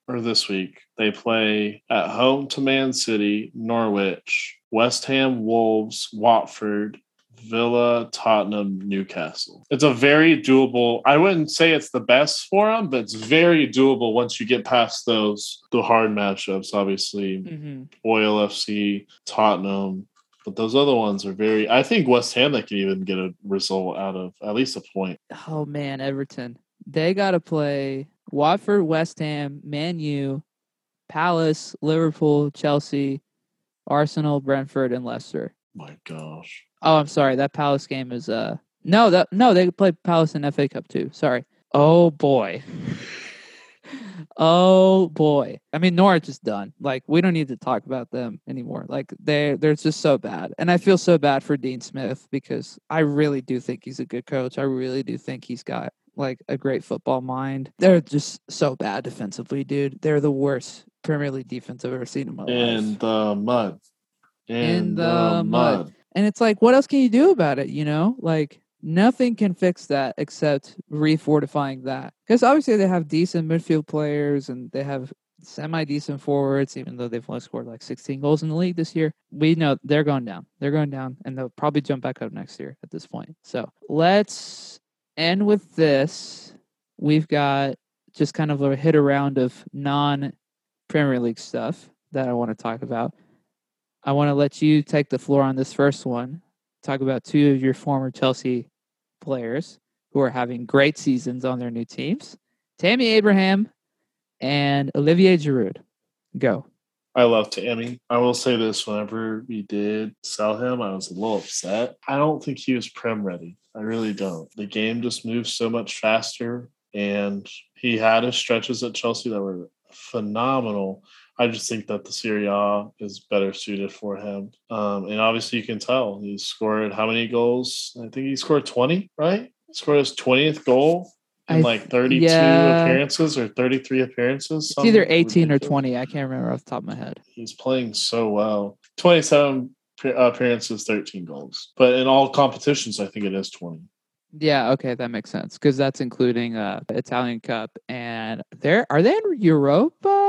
or this week. They play at home to Man City, Norwich, West Ham, Wolves, Watford, Villa, Tottenham, Newcastle. It's a very doable. I wouldn't say it's the best for them, but it's very doable once you get past those the hard matchups. Obviously, hmm Oil FC, Tottenham. But those other ones are very. I think West Ham that can even get a result out of at least a point. Oh man, Everton. They got to play Watford, West Ham, Man U, Palace, Liverpool, Chelsea, Arsenal, Brentford, and Leicester. My gosh. Oh, I'm sorry. That Palace game is uh no that no they play Palace in FA Cup too. Sorry. Oh boy. oh boy. I mean Norwich is done. Like we don't need to talk about them anymore. Like they they're just so bad. And I feel so bad for Dean Smith because I really do think he's a good coach. I really do think he's got like a great football mind. They're just so bad defensively, dude. They're the worst Premier League defense I've ever seen in my In life. the mud. In, In the, the mud. mud. And it's like, what else can you do about it? You know, like Nothing can fix that except refortifying that. Because obviously they have decent midfield players and they have semi decent forwards, even though they've only scored like 16 goals in the league this year. We know they're going down. They're going down and they'll probably jump back up next year at this point. So let's end with this. We've got just kind of a hit around of non Premier League stuff that I want to talk about. I want to let you take the floor on this first one. Talk about two of your former Chelsea players who are having great seasons on their new teams Tammy Abraham and Olivier Giroud. Go. I love Tammy. I will say this whenever we did sell him, I was a little upset. I don't think he was prem ready. I really don't. The game just moves so much faster, and he had his stretches at Chelsea that were phenomenal. I just think that the Serie A is better suited for him. Um, and obviously, you can tell he scored how many goals? I think he scored 20, right? He scored his 20th goal in like 32 yeah. appearances or 33 appearances. It's either something 18 or 20. I can't remember off the top of my head. He's playing so well. 27 appearances, 13 goals. But in all competitions, I think it is 20. Yeah, okay, that makes sense because that's including uh Italian Cup and there are are they in Europa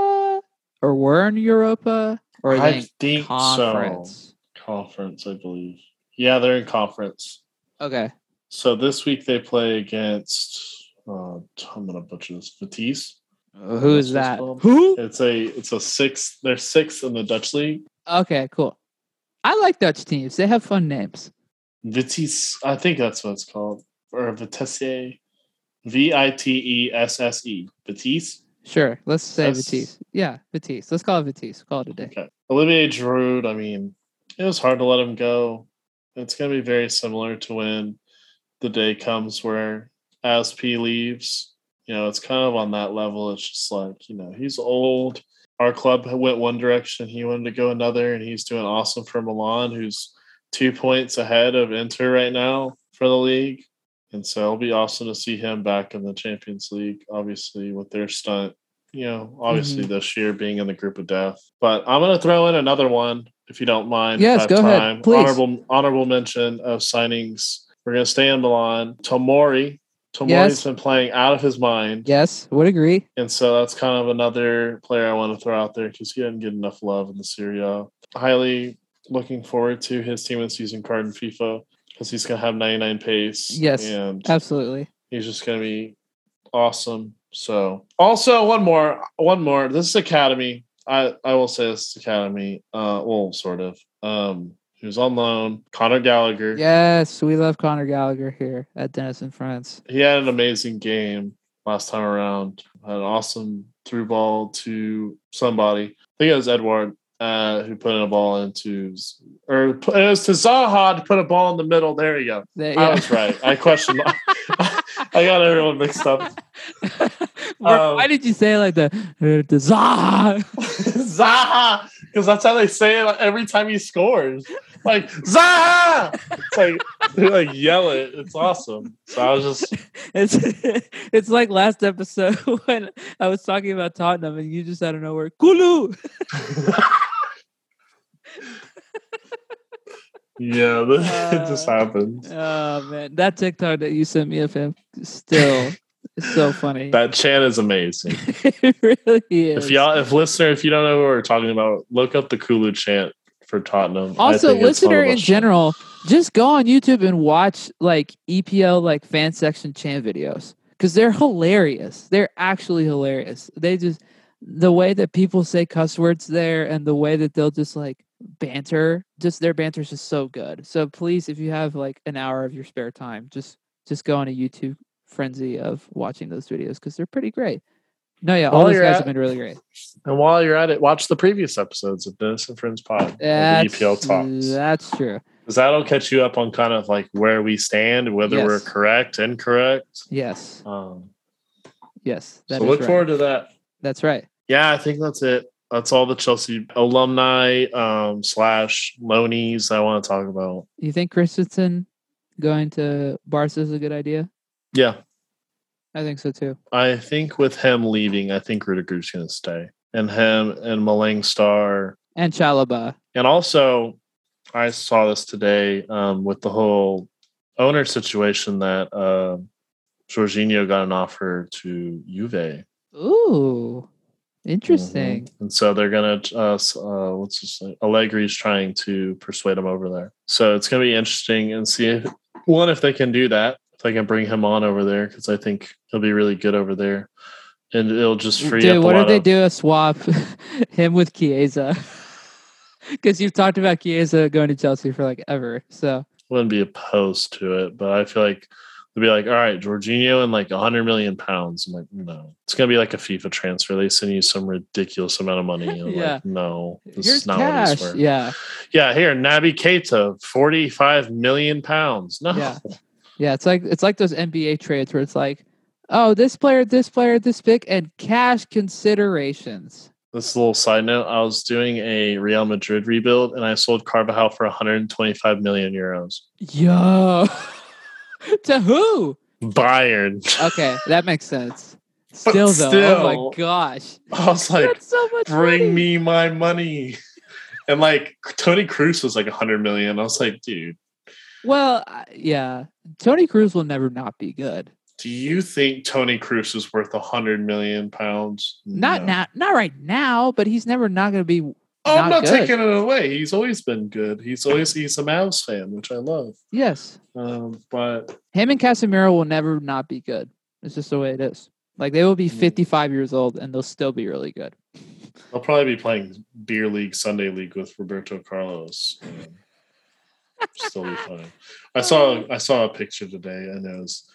or were in Europa or are they I in think conference? so. Conference, I believe. Yeah, they're in conference. Okay, So this week they play against. Uh, I'm gonna butcher this. Vitesse. Uh, who is that? Who? It's a it's a six. They're six in the Dutch league. Okay, cool. I like Dutch teams. They have fun names. Vitesse. I think that's what it's called. Or Vitesse. V I T E S S E. Vitesse. Sure, let's say That's- Vitesse. Yeah, Vitesse. Let's call it Vitesse. Call it a day. Okay. Olivier Giroud, I mean, it was hard to let him go. It's going to be very similar to when the day comes where Azpi leaves. You know, it's kind of on that level. It's just like, you know, he's old. Our club went one direction, he wanted to go another, and he's doing awesome for Milan, who's two points ahead of Inter right now for the league. And so it'll be awesome to see him back in the Champions League, obviously, with their stunt you know, obviously Mm-hmm. this year being in the group of death. But I'm going to throw in another one, if you don't mind. Yes, go ahead, time. please. Honorable, honorable mention of signings. We're going to stay in Milan. Tomori. Tomori's Yes. been playing out of his mind. Yes, would agree. And so that's kind of another player I want to throw out there because he didn't get enough love in the Serie A. Highly looking forward to his team in season card in FIFA because he's going to have 99 pace. Yes, And Absolutely. he's just going to be awesome. So, also one more, one more. This is Academy. I I will say this is Academy. Uh, well, sort of. Um, was on loan. Conor Gallagher. Yes, we love Conor Gallagher here at Dennis and Friends. He had an amazing game last time around. Had an awesome through ball to somebody. I think it was Edouard. Uh, who put in a ball into, or it was to Zaha to put a ball in the middle. There you go. There- I yeah. was right. I questioned. I got everyone mixed up. Why- Um, Why did you say like the uh, the Zaha? Zaha, because that's how they say it every time he scores. Like Zaha, it's like they like yell it. It's awesome. So I was just It's it's like last episode when I was talking about Tottenham and you just out of nowhere, Kulu. yeah, it just Uh, happened. Oh man, that TikTok that you sent me of him still is so funny. That chant is amazing. it really is. If y'all, if listener, if you don't know what we're talking about, look up the Kulu chant for Tottenham. Also it's listener in general just go on youtube and watch like epl like fan section chant videos because they're hilarious they're actually hilarious they just the way that people say cuss words there and the way that they'll just like banter just their banter is just so good so please if you have like an hour of your spare time just just go on a youtube frenzy of watching those videos because they're pretty great no yeah all While those you're guys at- have been really great And while you're at it, watch the previous episodes of Dennis and Friends Pod, that's, EPL talks. that's true Because that'll catch you up on kind of like where we stand, whether we're Yes. correct, incorrect. yes Um, yes so look right. forward to that. that's right Yeah, I think that's it. That's all the Chelsea alumni um, slash loanies I want to talk about. You think Christensen going to Barca is a good idea? Yeah, I think so too. I think with him leaving, I think Rudiger's going to stay, and him and Malang Sarr, And Chalobah. and also I saw this today um, with the whole owner situation that uh, Jorginho got an offer to Juve. Ooh, interesting. Mhm. And so they're gonna uh, s- uh what's this name? Allegri's trying to persuade him over there. So it's gonna be interesting and see if, one if they can do that, if they can bring him on over there because I think he'll be really good over there, and it'll just free Dude, up. what if they of, do a swap him with Chiesa? Because you've talked about Chiesa going to Chelsea for like ever. So Wouldn't be opposed to it, but I feel like they'd be like, all right, Jorginho and like a hundred million pounds. I'm like, no, it's gonna be like a FIFA transfer. They send you some ridiculous amount of money. I'm Yeah. like, no, this here's is not cash. what it's worth. Yeah, Yeah, here, Naby Keita, 45 million pounds. No. Yeah. Yeah. It's like it's like those NBA trades where it's like, oh, this player, this player, this pick, and cash considerations. This little side note, I was doing a Real Madrid rebuild and I sold Carvajal for 125 million euros. Yo, to who? Bayern. Okay, that makes sense. Still though, oh my gosh, I was like, that's so much. bring money. me my money. And like Toni Kroos was like 100 million. I was like, dude, Well, yeah, Toni Kroos will never not be good. do you think Toni Kroos is worth a 100 million pounds? Not No. now, not right now, but he's never not going to be. Oh, I'm not not good. taking it away. He's always been good. He's always he's a Mavs fan, which I love. Yes, Um, but him and Casemiro will never not be good. It's just the way it is. Like they will be Mm. 55 years old and they'll still be really good. I'll probably be playing beer league, Sunday league with Roberto Carlos. Um, still be fine. I saw I saw a picture today, and it was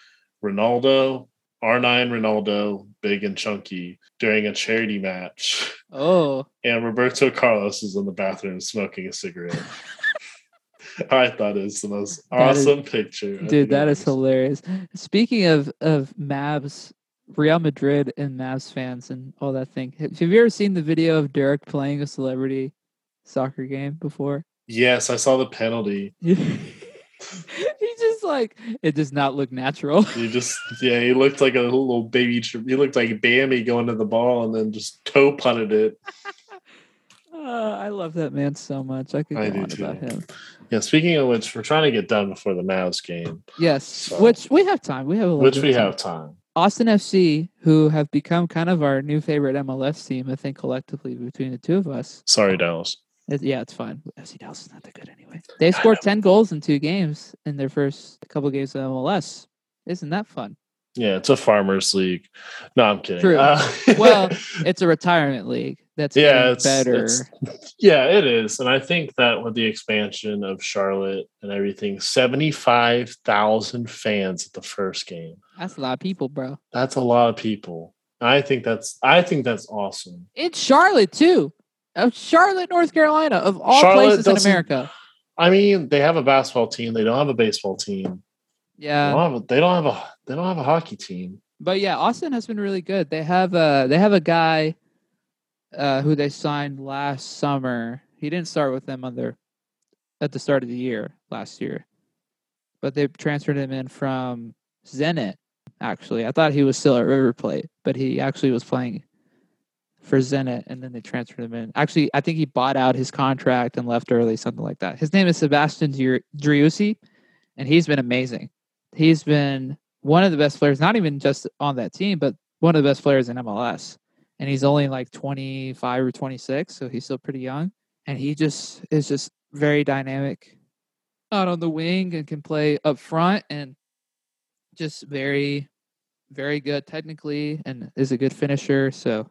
Ronaldo, R9 Ronaldo, big and chunky, during a charity match, Oh, and Roberto Carlos is in the bathroom smoking a cigarette. I thought it was the most That is- awesome picture. Dude, that is hilarious. Speaking of of Mavs, Real Madrid and Mavs fans and all that thing. Have have you ever seen the video of Derek playing a celebrity soccer game before? Yes, I saw the penalty. he just like it does not look natural. He just, yeah, he looked like a little baby. He looked like Bammy going to the ball and then just toe punted it. Uh, I love that man so much. I could I go do on about him. Yeah, speaking of which, we're trying to get done before the Mavs game, Yes, So- which we have time. We have a little which bit we time. have time. Austin FC, who have become kind of our new favorite MLS team, I think collectively between the two of us. Sorry, Dallas. It- yeah, it's fine. FC Dallas is not that good anyway. They scored ten goals in two games in their first couple games of MLS. Isn't that fun? Yeah, it's a farmers league. No, I'm kidding. True. Uh, Well, It's a retirement league. That's yeah, it's better. it's- yeah, it is, and I think that with the expansion of Charlotte and everything, seventy-five thousand fans at the first game. That's a lot of people, bro. That's a lot of people. I think that's I think that's awesome. In Charlotte too, of Charlotte, North Carolina, of all Charlotte places in America. I mean, they have a basketball team. They don't have a baseball team. They Yeah, don't have a, they don't have a they don't have a hockey team. but yeah, Austin has been really good. They have a they have a guy uh, who they signed last summer. He didn't start with them on their at the start of the year last year, but they transferred him in from Zenit. Actually, I thought he was still at River Plate, but he actually was playing for Zenit, and then they transferred him in. Actually, I think he bought out his contract and left early, something like that. His name is Sebastian Dri- Driussi, and he's been amazing. He's been one of the best players, not even just on that team, but one of the best players in MLS. And he's only like 25 or 26, so he's still pretty young. And he just is just very dynamic out on the wing and can play up front and just very, very good technically and is a good finisher. So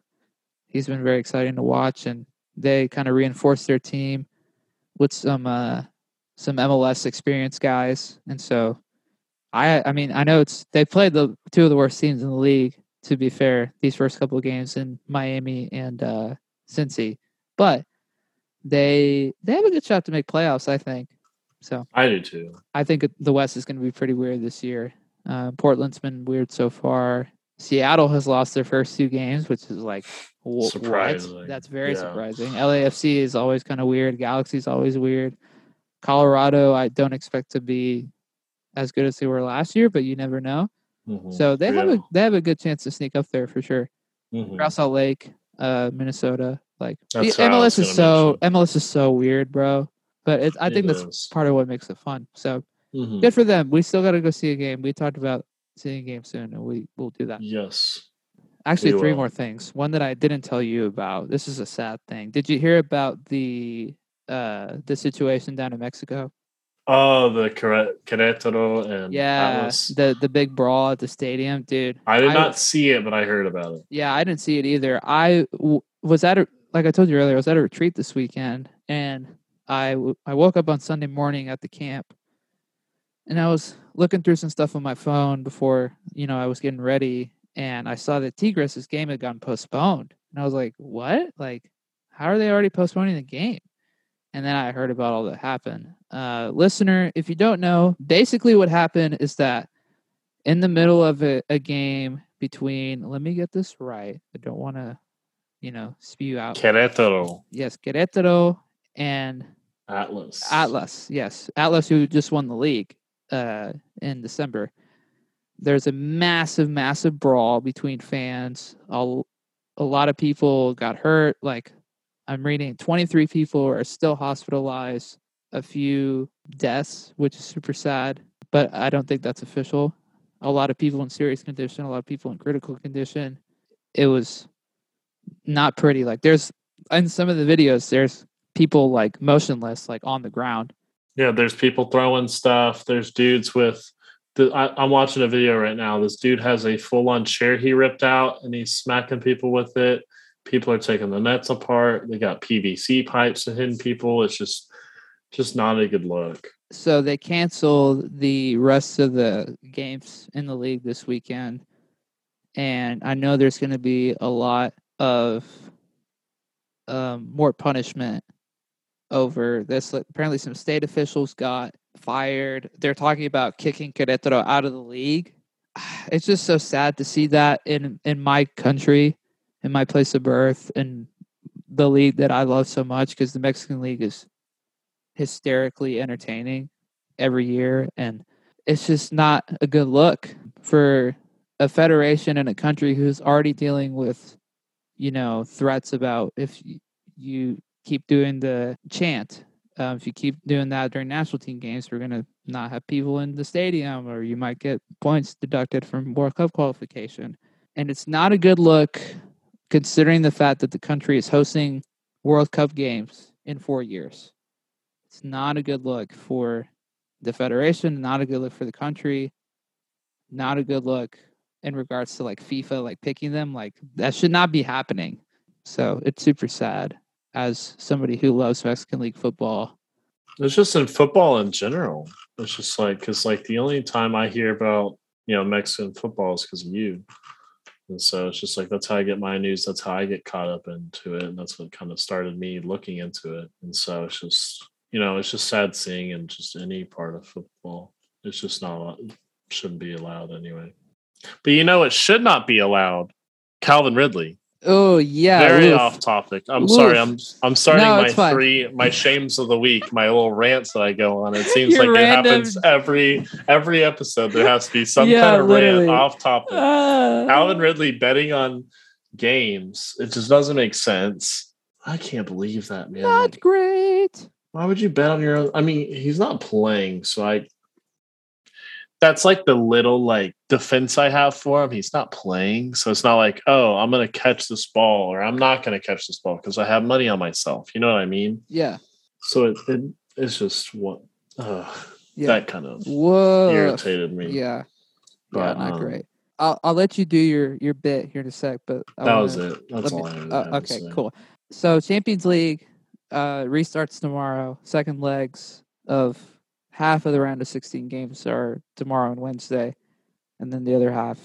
he's been very exciting to watch. And they kind of reinforced their team with some uh, some MLS experience guys. And so I I mean I know it's they played the two of the worst teams in the league. To be fair, these first couple of games in Miami and uh, Cincy, but they they have a good shot to make playoffs. I think so. I do too. I think the West is going to be pretty weird this year. Uh, Portland's been weird so far. Seattle has lost their first two games, which is like what? Surprising. That's very Yeah. surprising. LAFC is always kind of weird. Galaxy's always weird. Colorado, I don't expect to be as good as they were last year, but you never know. Mhm. So they have a they have a good chance to sneak up there for sure. Mhm. Real Salt Lake, uh, Minnesota, like the That's MLS is so mention. MLS is so weird, bro. But it, I think It that's is. part of what makes it fun. So Mhm. good for them. We still got to go see a game. We talked about seeing a game soon, and we will do that. Yes. Actually, we three will. more things. One that I didn't tell you about. This is a sad thing. Did you hear about the uh the situation down in Mexico? Oh, the Querétaro and Yeah, Atlas. the the big brawl at the stadium, dude. I did I- not see it, but I heard about it. Yeah, I didn't see it either. I w- was at a like I told you earlier. I was at a retreat this weekend, and I w- I woke up on Sunday morning at the camp, and I was looking through some stuff on my phone before you know I was getting ready, and I saw that Tigres' game had gotten postponed, and I was like, "What? Like, how are they already postponing the game?" And then I heard about all that happened. Uh, listener, if you don't know, basically what happened is that in the middle of a, a game between, let me get this right. I don't want to, you know, spew out. Querétaro, Yes, Querétaro and Atlas. Atlas. Yes, Atlas, who just won the league uh, in December. There's a massive, massive brawl between fans. A, a lot of people got hurt. Like I'm reading, 23 people are still hospitalized. A few deaths, which is super sad. But I don't think that's official. A lot of people in serious condition. A lot of people in critical condition. It was not pretty. Like there's in some of the videos, there's people like motionless, like on the ground. Yeah, there's people throwing stuff. There's dudes with. The, I, I'm watching a video right now. This dude has a full on chair he ripped out and he's smacking people with it. People are taking the nets apart. They got PVC pipes and hitting people. It's just, just not a good look. So they canceled the rest of the games in the league this weekend. And I know there's going to be a lot of um, more punishment over this. Apparently, some state officials got fired. They're talking about kicking Querétaro out of the league. It's just so sad to see that in in my country, in my place of birth, and the league that I love so much because the Mexican league is hysterically entertaining every year and it's just not a good look for a federation and a country who's already dealing with you know threats about if you keep doing the chant um, if you keep doing that during national team games we're going to not have people in the stadium or you might get points deducted from world cup qualification and it's not a good look considering the fact that the country is hosting world cup games in four years it's not a good look for the federation, not a good look for the country, not a good look in regards to like FIFA, like picking them. Like that should not be happening. So it's super sad as somebody who loves Mexican League football. It's just in football in general. It's just like because like the only time I hear about you know Mexican football is because of you, and so it's just like that's how I get my news. That's how I get caught up into it, and that's what kind of started me looking into it. And so it's just you know it's just sad seeing in just any part of football. It's just not shouldn't be allowed anyway. But you know it should not be allowed. Calvin Ridley. Oh yeah, Very oof. off topic. I'm sorry. I'm I'm starting No, my fine. three my shames of the week, my little rants that I go on. It seems like random- it happens every every episode. There has to be some Yeah, kind of literally. rant off topic. Ah. Calvin Ridley betting on games. It just doesn't make sense. I can't believe that, man. not great. why would you bet on your own? I mean, he's not playing, so I that's like the little like defense I have for him. He's not playing, so it's not like, oh, I'm gonna catch this ball or I'm not gonna catch this ball because I have money on myself. You know what I mean? Yeah, So it, it it's just what uh, yeah. that kind of Whoa. irritated me. Yeah, yeah, not um, great. I'll I'll let you do your your bit here in a sec, but I That wanna- was it. That's let me- all I. Uh, okay, cool. So Champions League uh, restarts tomorrow. Second legs of half of the round of 16 games are tomorrow and Wednesday, and then the other half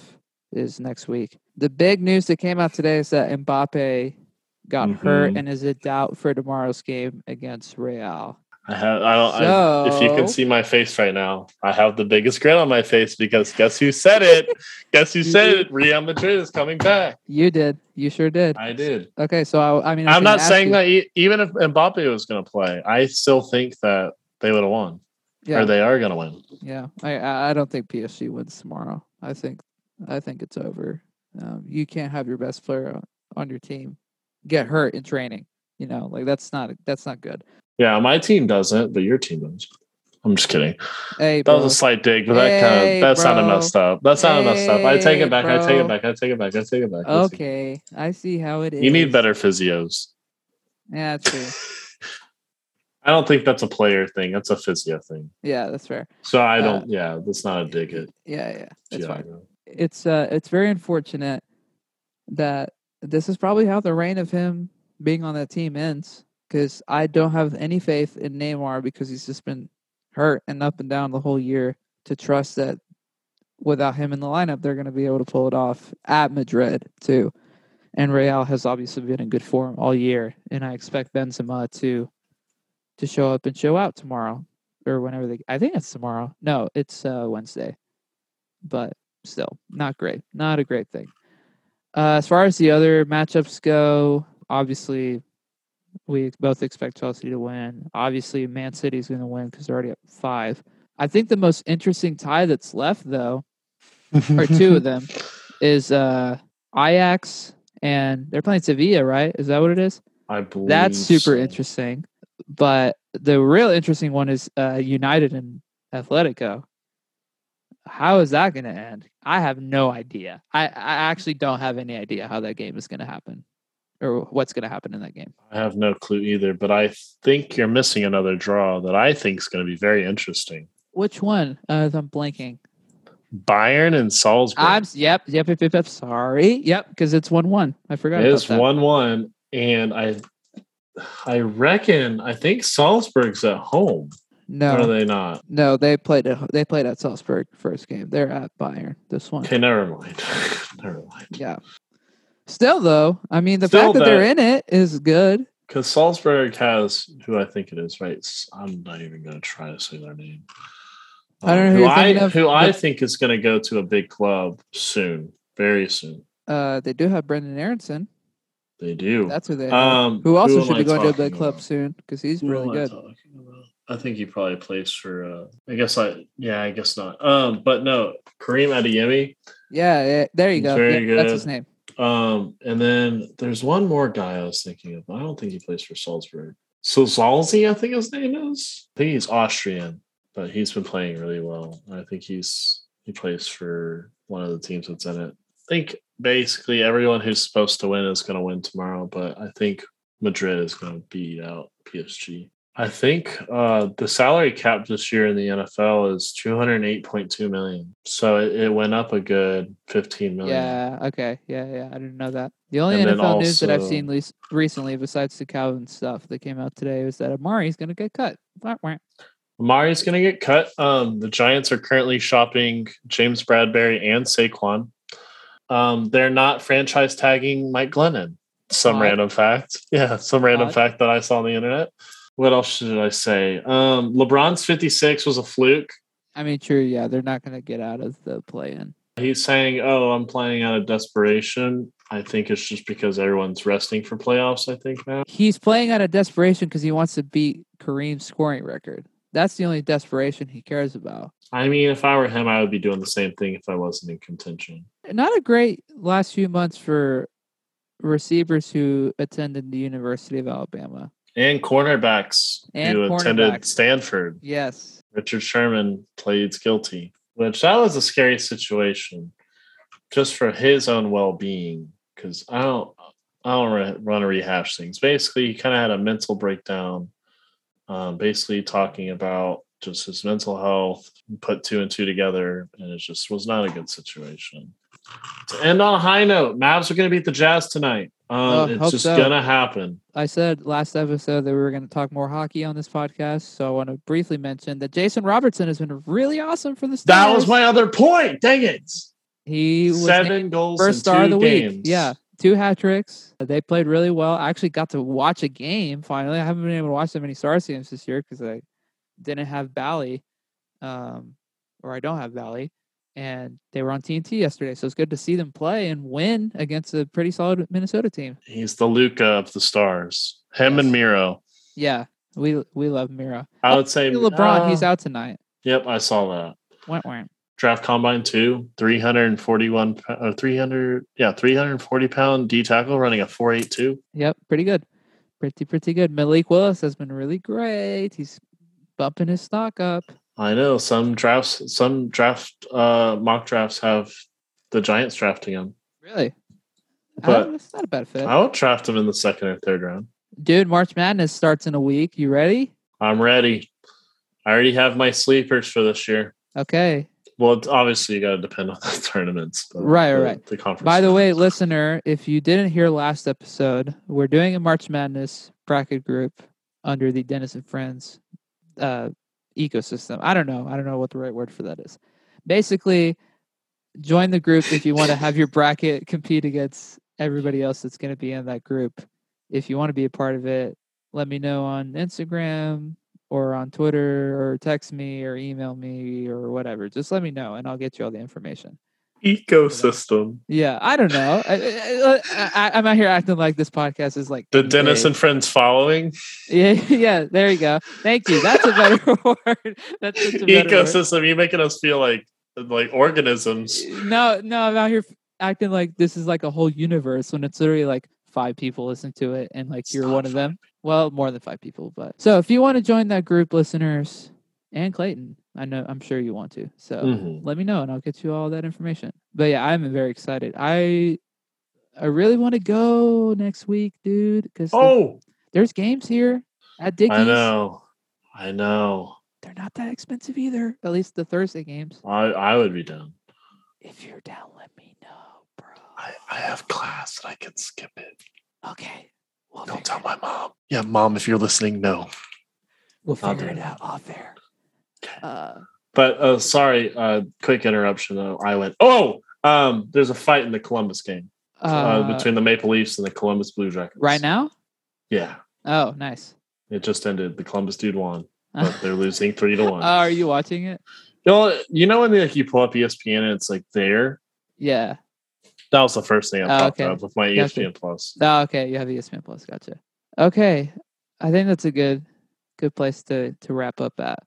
is next week. The big news that came out today is that Mbappe got hurt Mhm. and is a doubt for tomorrow's game against Real. I have. I don't. I, if you can see my face right now, I have the biggest grin on my face because guess who said it? guess who said it? Real Madrid is coming back. You did. You sure did. I did. Okay, so I, I mean, I was I'm not saying you- that even if Mbappe was going to play, I still think that they would have won Yeah, or they are going to win. yeah. I I don't think PSG wins tomorrow. I think I think it's over. Um, you can't have your best player on, your team get hurt in training. You know, like that's not that's not good. Yeah, my team doesn't, but your team does. I'm just kidding. Hey, That was a slight dig, but that kind of that sounded messed up. That sounded messed up. I take it back. I take bro. it back. I take it back. I take it back. I take it back. okay, I see how it is. You need better physios. Yeah, true. I don't think that's a player thing. That's a physio thing. Yeah, that's fair. So I Uh, don't. yeah, that's not a dig at Yeah, yeah, that's fine. It's uh, it's very unfortunate that this is probably how the reign of him being on that team ends. Because I don't have any faith in Neymar because he's just been hurt and up and down the whole year to trust that without him in the lineup, they're going to be able to pull it off at Madrid too. And Real has obviously been in good form all year, and I expect Benzema to to show up and show out tomorrow or whenever they. I think it's tomorrow. No, it's uh, Wednesday, but still not great. Not a great thing. Uh, as far as the other matchups go, obviously we both expect Chelsea to win. Obviously, Man City's going to win because they're already at five. I think the most interesting tie that's left, though, or two of them, is uh, Ajax and they're playing Sevilla, right? Is that what it is? I believe That's super so. interesting. But the real interesting one is uh, United and Atletico. How is that going to end? I have no idea. I, I actually don't have any idea how that game is going to happen or what's going to happen in that game. I have no clue either, but I think you're missing another draw that I think is going to be very interesting. Which one? Uh, I'm blanking. Bayern and Salzburg. I'm yep, yep, yep, yep, yep. Sorry, yep, because it's one one. I forgot. It about is one one, and I, I reckon I think Salzburg's at home. No, Or are they not? no, they played at they played at Salzburg first game. They're at Bayern this one. Okay, never mind. never mind. Yeah. Still though, I mean the Still fact that they're in it is good. Because Salzburg has who I think it is, right? I'm not even going to try to say their name. I don't know Um, who I of, who I think is going to go to a big club soon, very soon. Uh, they do have Brenden Aaronson. They do. That's who they. have. Um, who also am should I be going to a talking big club about? soon because he's Who really am I good. talking about? I think he probably plays for. Uh, I guess I. Yeah, I guess not. Um, but no, Karim Adeyemi. Yeah, yeah, there you He's go. very Yeah, That's his good. name. Um, and then there's one more guy I was thinking of. I don't think he plays for Salzburg. So Zalzi, I think his name is. I think he's Austrian, but he's been playing really well. I think he's he plays for one of the teams that's in it. I think basically everyone who's supposed to win is going to win tomorrow, but I think Madrid is going to beat out PSG. I think uh, the salary cap this year in the NFL is 208.2 million. So it, it went up a good 15 million. Yeah. Okay. Yeah. Yeah. I didn't know that. The only And NFL news that I've seen least recently, besides the Calvin stuff that came out today, was that Amari's going to get cut. Amari's going to get cut. Um, the Giants are currently shopping James Bradberry and Saquon. Um, they're not franchise tagging Mike Glennon. Some Odd. random fact. Yeah, some random Odd. fact that I saw on the internet. What else should I say? Um, LeBron's 56 was a fluke. I mean, true. Yeah, they're not going to get out of the play-in. He's saying, "Oh, I'm playing out of desperation." I think it's just because everyone's resting for playoffs. I think now. He's playing out of desperation because he wants to beat Kareem's scoring record. That's the only desperation he cares about. I mean, if I were him, I would be doing the same thing if I wasn't in contention. Not a great last few months for receivers who attended the University of Alabama. And cornerbacks And who attended. Stanford. Yes. Richard Sherman pleads guilty, which that was a scary situation, just for his own well being. Because I don't, I don't want to rehash things. Basically, he kind of had a mental breakdown. Um, basically, talking about just his mental health, put two and two together, and it just was not a good situation. To end on a high note, Mavs are going to beat the Jazz tonight. Um, Oh, it's just so. going to happen. I said last episode that we were going to talk more hockey on this podcast, so I want to briefly mention that Jason Robertson has been really awesome for the. That was my other point. Dang it! he was Seven goals, first in star of the games. week. Yeah, two hat tricks. They played really well. I actually got to watch a game finally. I haven't been able to watch that many Stars games this year because I didn't have Bally, um, or I don't have Bally, and they were on TNT yesterday. So it's good to see them play and win against a pretty solid Minnesota team. He's the Luka of the stars. Him Yes. and Miro. Yeah, we we love Miro. I would say LeBron, he's uh, out tonight. Yep, I saw that. Went went. Draft combine two, 341 or 300, yeah, 340 pound D tackle running a 482. Yep, pretty good. Pretty pretty good. Malik Willis has been really great. He's bumping his stock up. I know some drafts, some draft uh, mock drafts have the Giants drafting him. Really? But that's not a bad fit. I would draft him in the second or third round. Dude, March Madness starts in a week. You ready? I'm ready. I already have my sleepers for this year. Okay. Well, it's obviously you got to depend on the tournaments. but Right, the, right. The conference. By the way, listener, if you didn't hear last episode, we're doing a March Madness bracket group under the Dennis and Friends uh, ecosystem. I don't know. I don't know what the right word for that is. Basically, join the group if you want to have your bracket compete against everybody else that's going to be in that group. If you want to be a part of it, let me know on Instagram or on Twitter or text me or email me or whatever. Just let me know and I'll get you all the information. ecosystem. Yeah, I don't know. I, I'm out here acting like this podcast is like The Dennis and Friends following yeah, yeah. There you go. Thank you. That's a better word. That's a better word. ecosystem. You making us feel like like organisms. No, no. I'm out here acting like this is like a whole universe when it's literally like five people listen to it and like you're Stop one of them. Well, more than five people, but so if you want to join that group, listeners and Clayton, I know I'm sure you want to. So Mhm. let me know and I'll get you all that information. But yeah, I'm very excited. I I really want to go next week, dude, because Oh, there's games here at Dickies. I know. I know. They're not that expensive either. At least the Thursday games. I I would be down. If you're down, let me know. I, I have class and I can skip it. Okay. We'll Don't tell my out. mom. Yeah, mom, if you're listening, no. We'll I'll figure do it it. out off there. Okay. Uh, But uh sorry, uh quick interruption though. I went, oh, um, there's a fight in the Columbus game uh, uh, between the Maple Leafs and the Columbus Blue Jackets. right now? Yeah. Oh, nice. It just ended. The Columbus dude won, but they're losing three to one. Uh, are you watching it? you know, you know when like you pull up ESPN and it's like there. Yeah. That was the first thing I Oh, popped okay. up with my Gotcha. ESPN Plus. Oh, okay. You have ESPN Plus. Gotcha. Okay. I think that's a good good place to to wrap up at.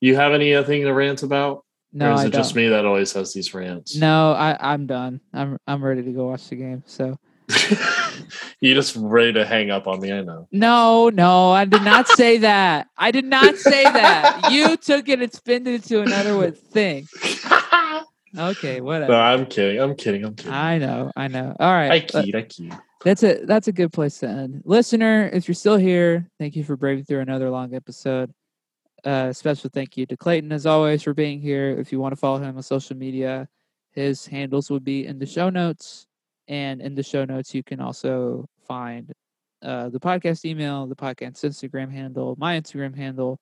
You have anything to rant about? No, or is I it just don't. me that always has these rants? No, I I'm done. I'm I'm ready to go watch the game. So you just ready to hang up on me, I know. no, no, I did not say that. I did not say that. You took it and spun it into another thing. Okay, whatever. no, I'm kidding. I'm kidding. I'm kidding. I know, I know. All right. I keyed. I keyed. That's a that's a good place to end. Listener, if you're still here, thank you for braving through another long episode. Uh, special thank you to Clayton as always for being here. If you want to follow him on social media, his handles would be in the show notes, and in the show notes you can also find uh, the podcast email, the podcast Instagram handle, my Instagram handle.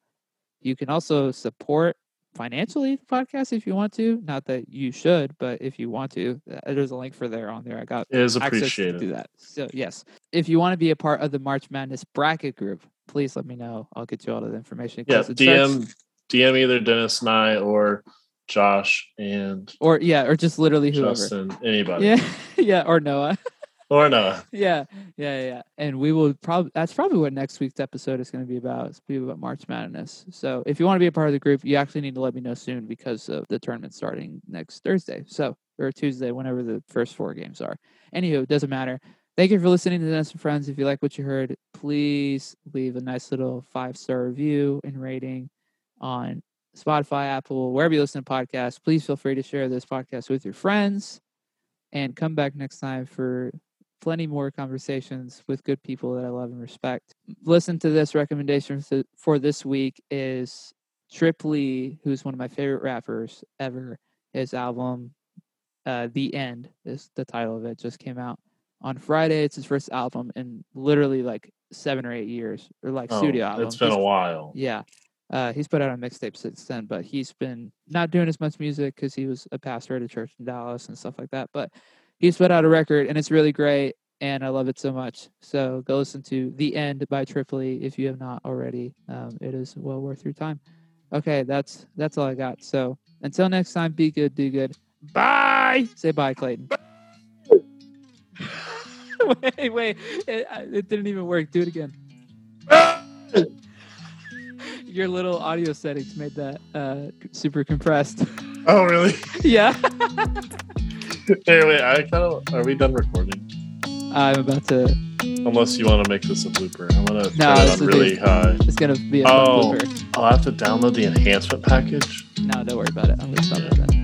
You can also support financially the podcast if you want to. Not that you should, but if you want to, uh, there's a link for there on there. I got It is access to do that. So yes, if you want to be a part of the March Madness bracket group, please let me know. I'll get you all of the information. Yeah, it starts- DM DM either Dennis and I or Josh and or yeah, or just literally whoever. Justin, anybody. Yeah, yeah, or Noah. Or Noah. yeah, yeah, yeah. And we will probably that's probably what next week's episode is going to be about. It's going to be about March Madness. So if you want to be a part of the group, you actually need to let me know soon because of the tournament starting next Thursday. So or Tuesday, whenever the first four games are. Anywho, it doesn't matter. Thank you for listening to Dennis and Friends. If you like what you heard, please leave a nice little five star review and rating on Spotify, Apple, wherever you listen to podcasts. Please feel free to share this podcast with your friends and come back next time for plenty more conversations with good people that I love and respect. Listen to this recommendation for- this week is Trip Lee, who's one of my favorite rappers ever. His album, uh, The End, is the title of it, just came out on Friday. It's his first album in literally like seven or eight years, or like Oh, studio album. it's been He's- a while. yeah. Uh, he's put out a mixtape since then, but he's been not doing as much music because he was a pastor at a church in Dallas and stuff like that. But he's put out a record and it's really great and I love it so much. So go listen to The End by Trip Lee if you have not already. Um, it is well worth your time. Okay, that's that's all I got. So until next time, be good, do good. Bye. Say bye, Clayton. wait, wait. It, it didn't even work. Do it again. Your little audio settings made that uh, super compressed. Oh, really? yeah. Hey, wait. I kind of. Are we done recording? I'm about to Unless you want to make this a blooper. I'm gonna No, turn it on really the- high. It's gonna be a Oh. blooper. I'll have to download the enhancement package. No, don't worry about it. I'm gonna stop it then.